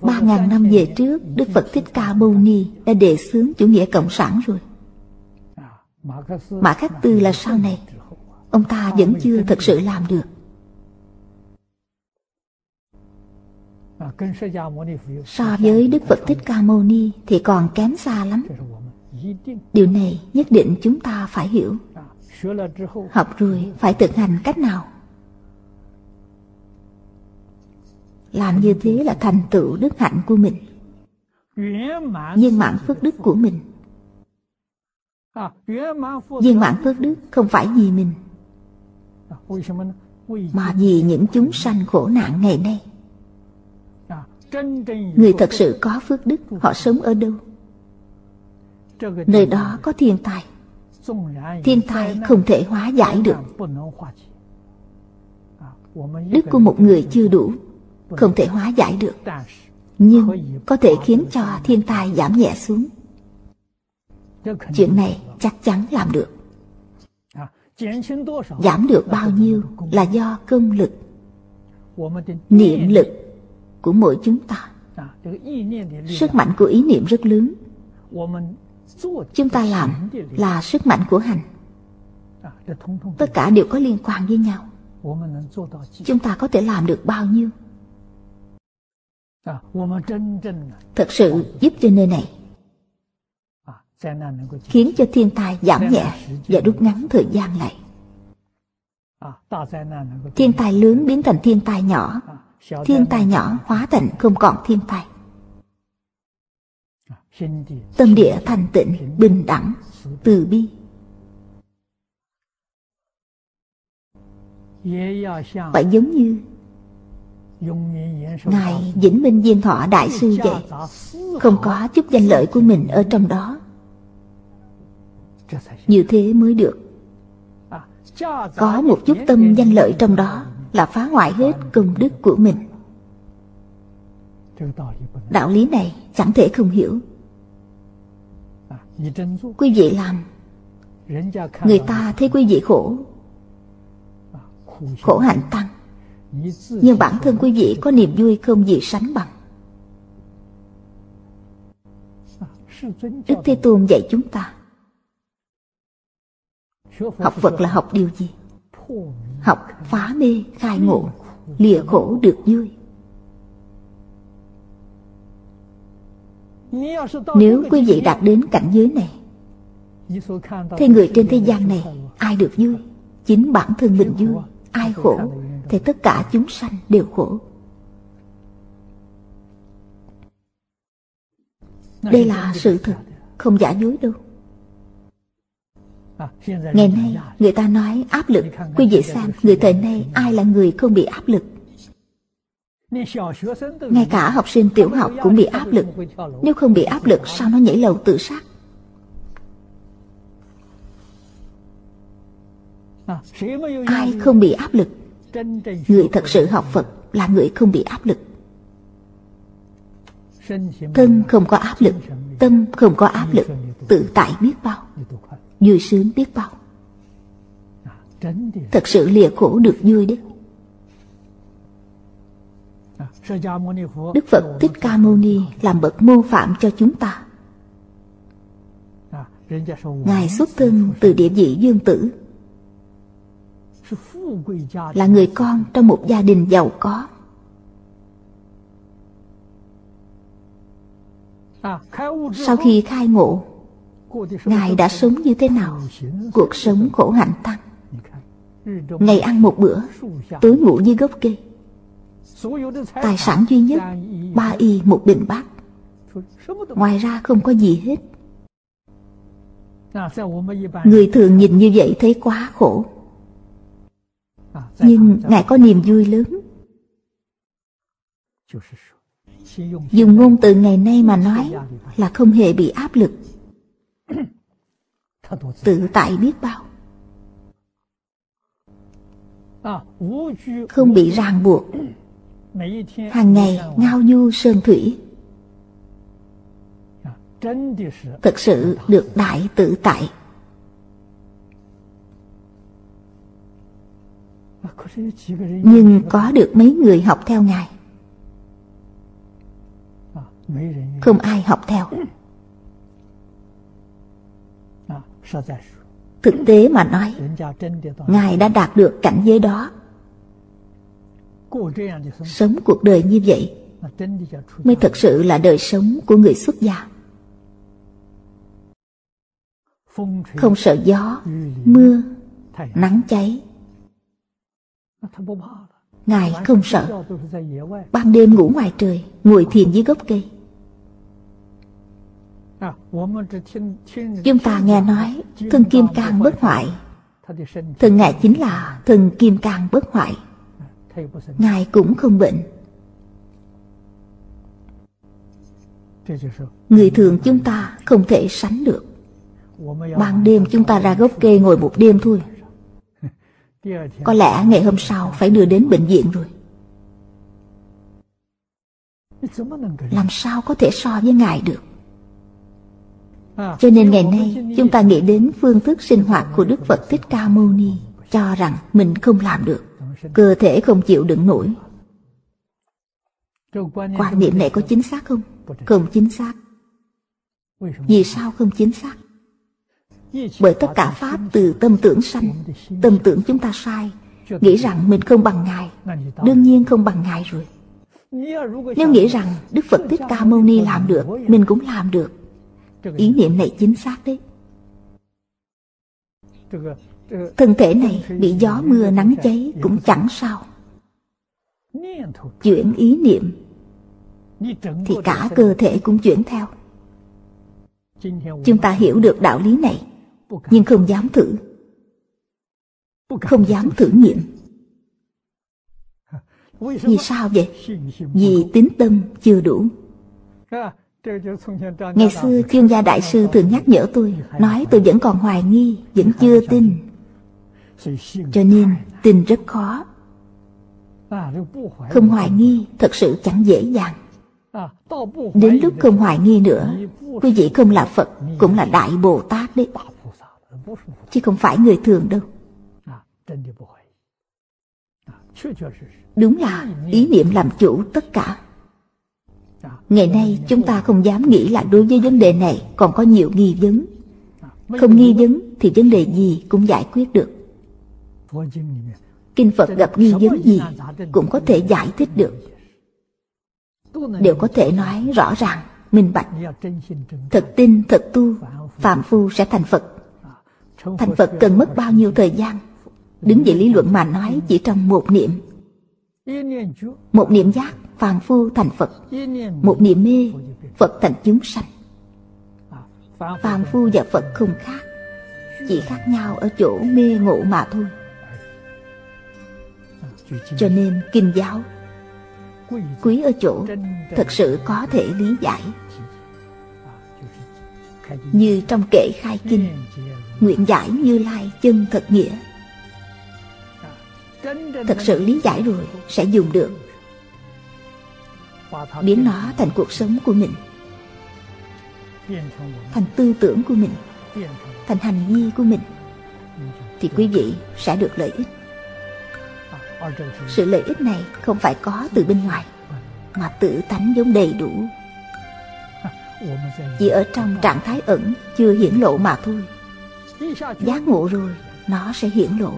S1: Ba ngàn năm về trước, đức phật thích ca mâu ni đã đề xướng chủ nghĩa cộng sản rồi. Mã cát tư là sau này ông ta vẫn chưa thực sự làm được. So với đức phật thích ca mâu ni thì còn kém xa lắm. Điều này nhất định chúng ta phải hiểu. Học rồi phải thực hành cách nào? Làm như thế là thành tựu đức hạnh của mình. Viên mãn phước đức của mình. Viên mãn phước đức không phải vì mình mà vì những chúng sanh khổ nạn ngày nay, người thật sự có phước đức, họ sống ở đâu? Nơi đó có thiên tai thiên tai không thể hóa giải được. Đức của một người chưa đủ, không thể hóa giải được. Nhưng có thể khiến cho thiên tai giảm nhẹ xuống. Chuyện này chắc chắn làm được giảm được bao nhiêu là do công lực niệm lực của mỗi chúng ta. sức mạnh của ý niệm rất lớn. chúng ta làm là sức mạnh của hành. Tất cả đều có liên quan với nhau. chúng ta có thể làm được bao nhiêu? Thật sự giúp cho nơi này khiến cho thiên tai giảm nhẹ và rút ngắn thời gian lại. Thiên tai lớn biến thành thiên tai nhỏ. Thiên tai nhỏ hóa thành không còn thiên tai. Tâm địa thanh tịnh bình đẳng từ bi. Phải giống như ngài vĩnh minh diên thọ đại sư vậy không có chút danh lợi của mình ở trong đó như thế mới được. Có một chút tâm danh lợi trong đó là phá hoại hết công đức của mình. Đạo lý này chẳng thể không hiểu. Quý vị làm, người ta thấy quý vị khổ. Khổ hạnh tăng. Nhưng bản thân quý vị có niềm vui không gì sánh bằng. Đức thế tôn dạy chúng ta học phật là học điều gì? Học phá mê, khai ngộ, lìa khổ được vui. Nếu quý vị đạt đến cảnh giới này thì người trên thế gian này ai được vui? Chính bản thân mình vui, ai khổ? Thì tất cả chúng sanh đều khổ. Đây là sự thật, không giả dối đâu ngày nay người ta nói áp lực quý vị xem người thời nay ai là người không bị áp lực? Ngay cả học sinh tiểu học cũng bị áp lực. Nếu không bị áp lực, sao nó nhảy lầu tự sát? Ai không bị áp lực? Người thật sự học phật là người không bị áp lực. Thân không có áp lực, tâm không có áp lực, tự tại biết bao vui sướng biết bao thật sự lìa khổ được vui đấy Đức Phật Thích Ca Mâu Ni làm bậc mô phạm cho chúng ta. Ngài xuất thân từ địa vị dương tử, là người con trong một gia đình giàu có. Sau khi khai ngộ, Ngài đã sống như thế nào? Cuộc sống khổ hạnh tăng. Ngày ăn một bữa, tối ngủ dưới gốc cây. Tài sản duy nhất, ba y một bình bát. Ngoài ra không có gì hết. Người thường nhìn như vậy thấy quá khổ. Nhưng Ngài có niềm vui lớn. Dùng ngôn từ ngày nay mà nói là không hề bị áp lực. Tự tại biết bao. Không bị ràng buộc. Hàng ngày ngao du sơn thủy. Thật sự được đại tự tại. Nhưng có được mấy người học theo Ngài Không ai học theo Thực tế mà nói Ngài đã đạt được cảnh giới đó. Sống cuộc đời như vậy Mới thật sự là đời sống của người xuất gia. Không sợ gió, mưa, nắng cháy. Ngài không sợ. Ban đêm ngủ ngoài trời Ngồi thiền dưới gốc cây. Chúng ta nghe nói Thân kim cang bất hoại. Thân Ngài chính là thân kim cang bất hoại. Ngài cũng không bệnh. Người thường chúng ta không thể sánh được. Ban đêm chúng ta ra gốc cây ngồi một đêm thôi. Có lẽ ngày hôm sau phải đưa đến bệnh viện rồi. Làm sao có thể so với Ngài được? Cho nên ngày nay, chúng ta nghĩ đến phương thức sinh hoạt của Đức Phật Thích Ca Mâu Ni, Cho rằng mình không làm được, Cơ thể không chịu đựng nổi Quan niệm này có chính xác không? Không chính xác Vì sao không chính xác? Bởi tất cả Pháp từ tâm tưởng sanh, Tâm tưởng chúng ta sai, Nghĩ rằng mình không bằng Ngài, Đương nhiên không bằng Ngài rồi Nếu nghĩ rằng Đức Phật Thích Ca Mâu Ni làm được, Mình cũng làm được Ý niệm này chính xác đấy. Thân thể này bị gió mưa nắng cháy Cũng chẳng sao. Chuyển ý niệm Thì cả cơ thể cũng chuyển theo. Chúng ta hiểu được đạo lý này nhưng không dám thử. Không dám thử nghiệm. Vì sao? vậy? Vì tín tâm chưa đủ ngày xưa chuyên gia đại sư thường nhắc nhở tôi, nói tôi vẫn còn hoài nghi, vẫn chưa tin. Cho nên, tin rất khó. Không hoài nghi, thật sự chẳng dễ dàng. Đến lúc không hoài nghi nữa, quý vị không là phật, cũng là đại bồ tát đấy. Chứ không phải người thường đâu. Đúng là ý niệm làm chủ tất cả ngày nay chúng ta không dám nghĩ là đối với vấn đề này, còn có nhiều nghi vấn. Không nghi vấn thì vấn đề gì cũng giải quyết được. Kinh phật gặp nghi vấn gì cũng có thể giải thích được. Đều có thể nói rõ ràng, minh bạch. Thật tin, thật tu phạm phu sẽ thành phật. Thành Phật cần mất bao nhiêu thời gian? Đứng về lý luận mà nói chỉ trong một niệm. Một niệm giác phàm phu thành Phật, Một niệm mê, Phật thành chúng sanh. Phàm phu và Phật không khác, Chỉ khác nhau ở chỗ mê ngộ mà thôi. Cho nên kinh giáo Quý ở chỗ Thật sự có thể lý giải. Như trong kệ khai kinh, nguyện giải như lai chân thật nghĩa. Thật sự lý giải rồi, sẽ dùng được biến nó thành cuộc sống của mình. Thành tư tưởng của mình. Thành hành vi của mình. Thì quý vị sẽ được lợi ích. Sự lợi ích này không phải có từ bên ngoài, mà tự tánh giống đầy đủ. Chỉ ở trong trạng thái ẩn, chưa hiển lộ mà thôi. Giác ngộ rồi, nó sẽ hiển lộ.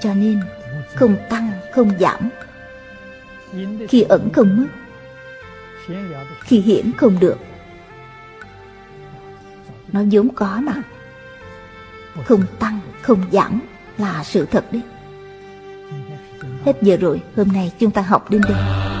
S1: Cho nên, không tăng, không giảm khi ẩn không mất, khi hiển không được, nó vốn có mà. Không tăng, không giảm là sự thật đấy. Hết giờ rồi, hôm nay chúng ta học đến đây.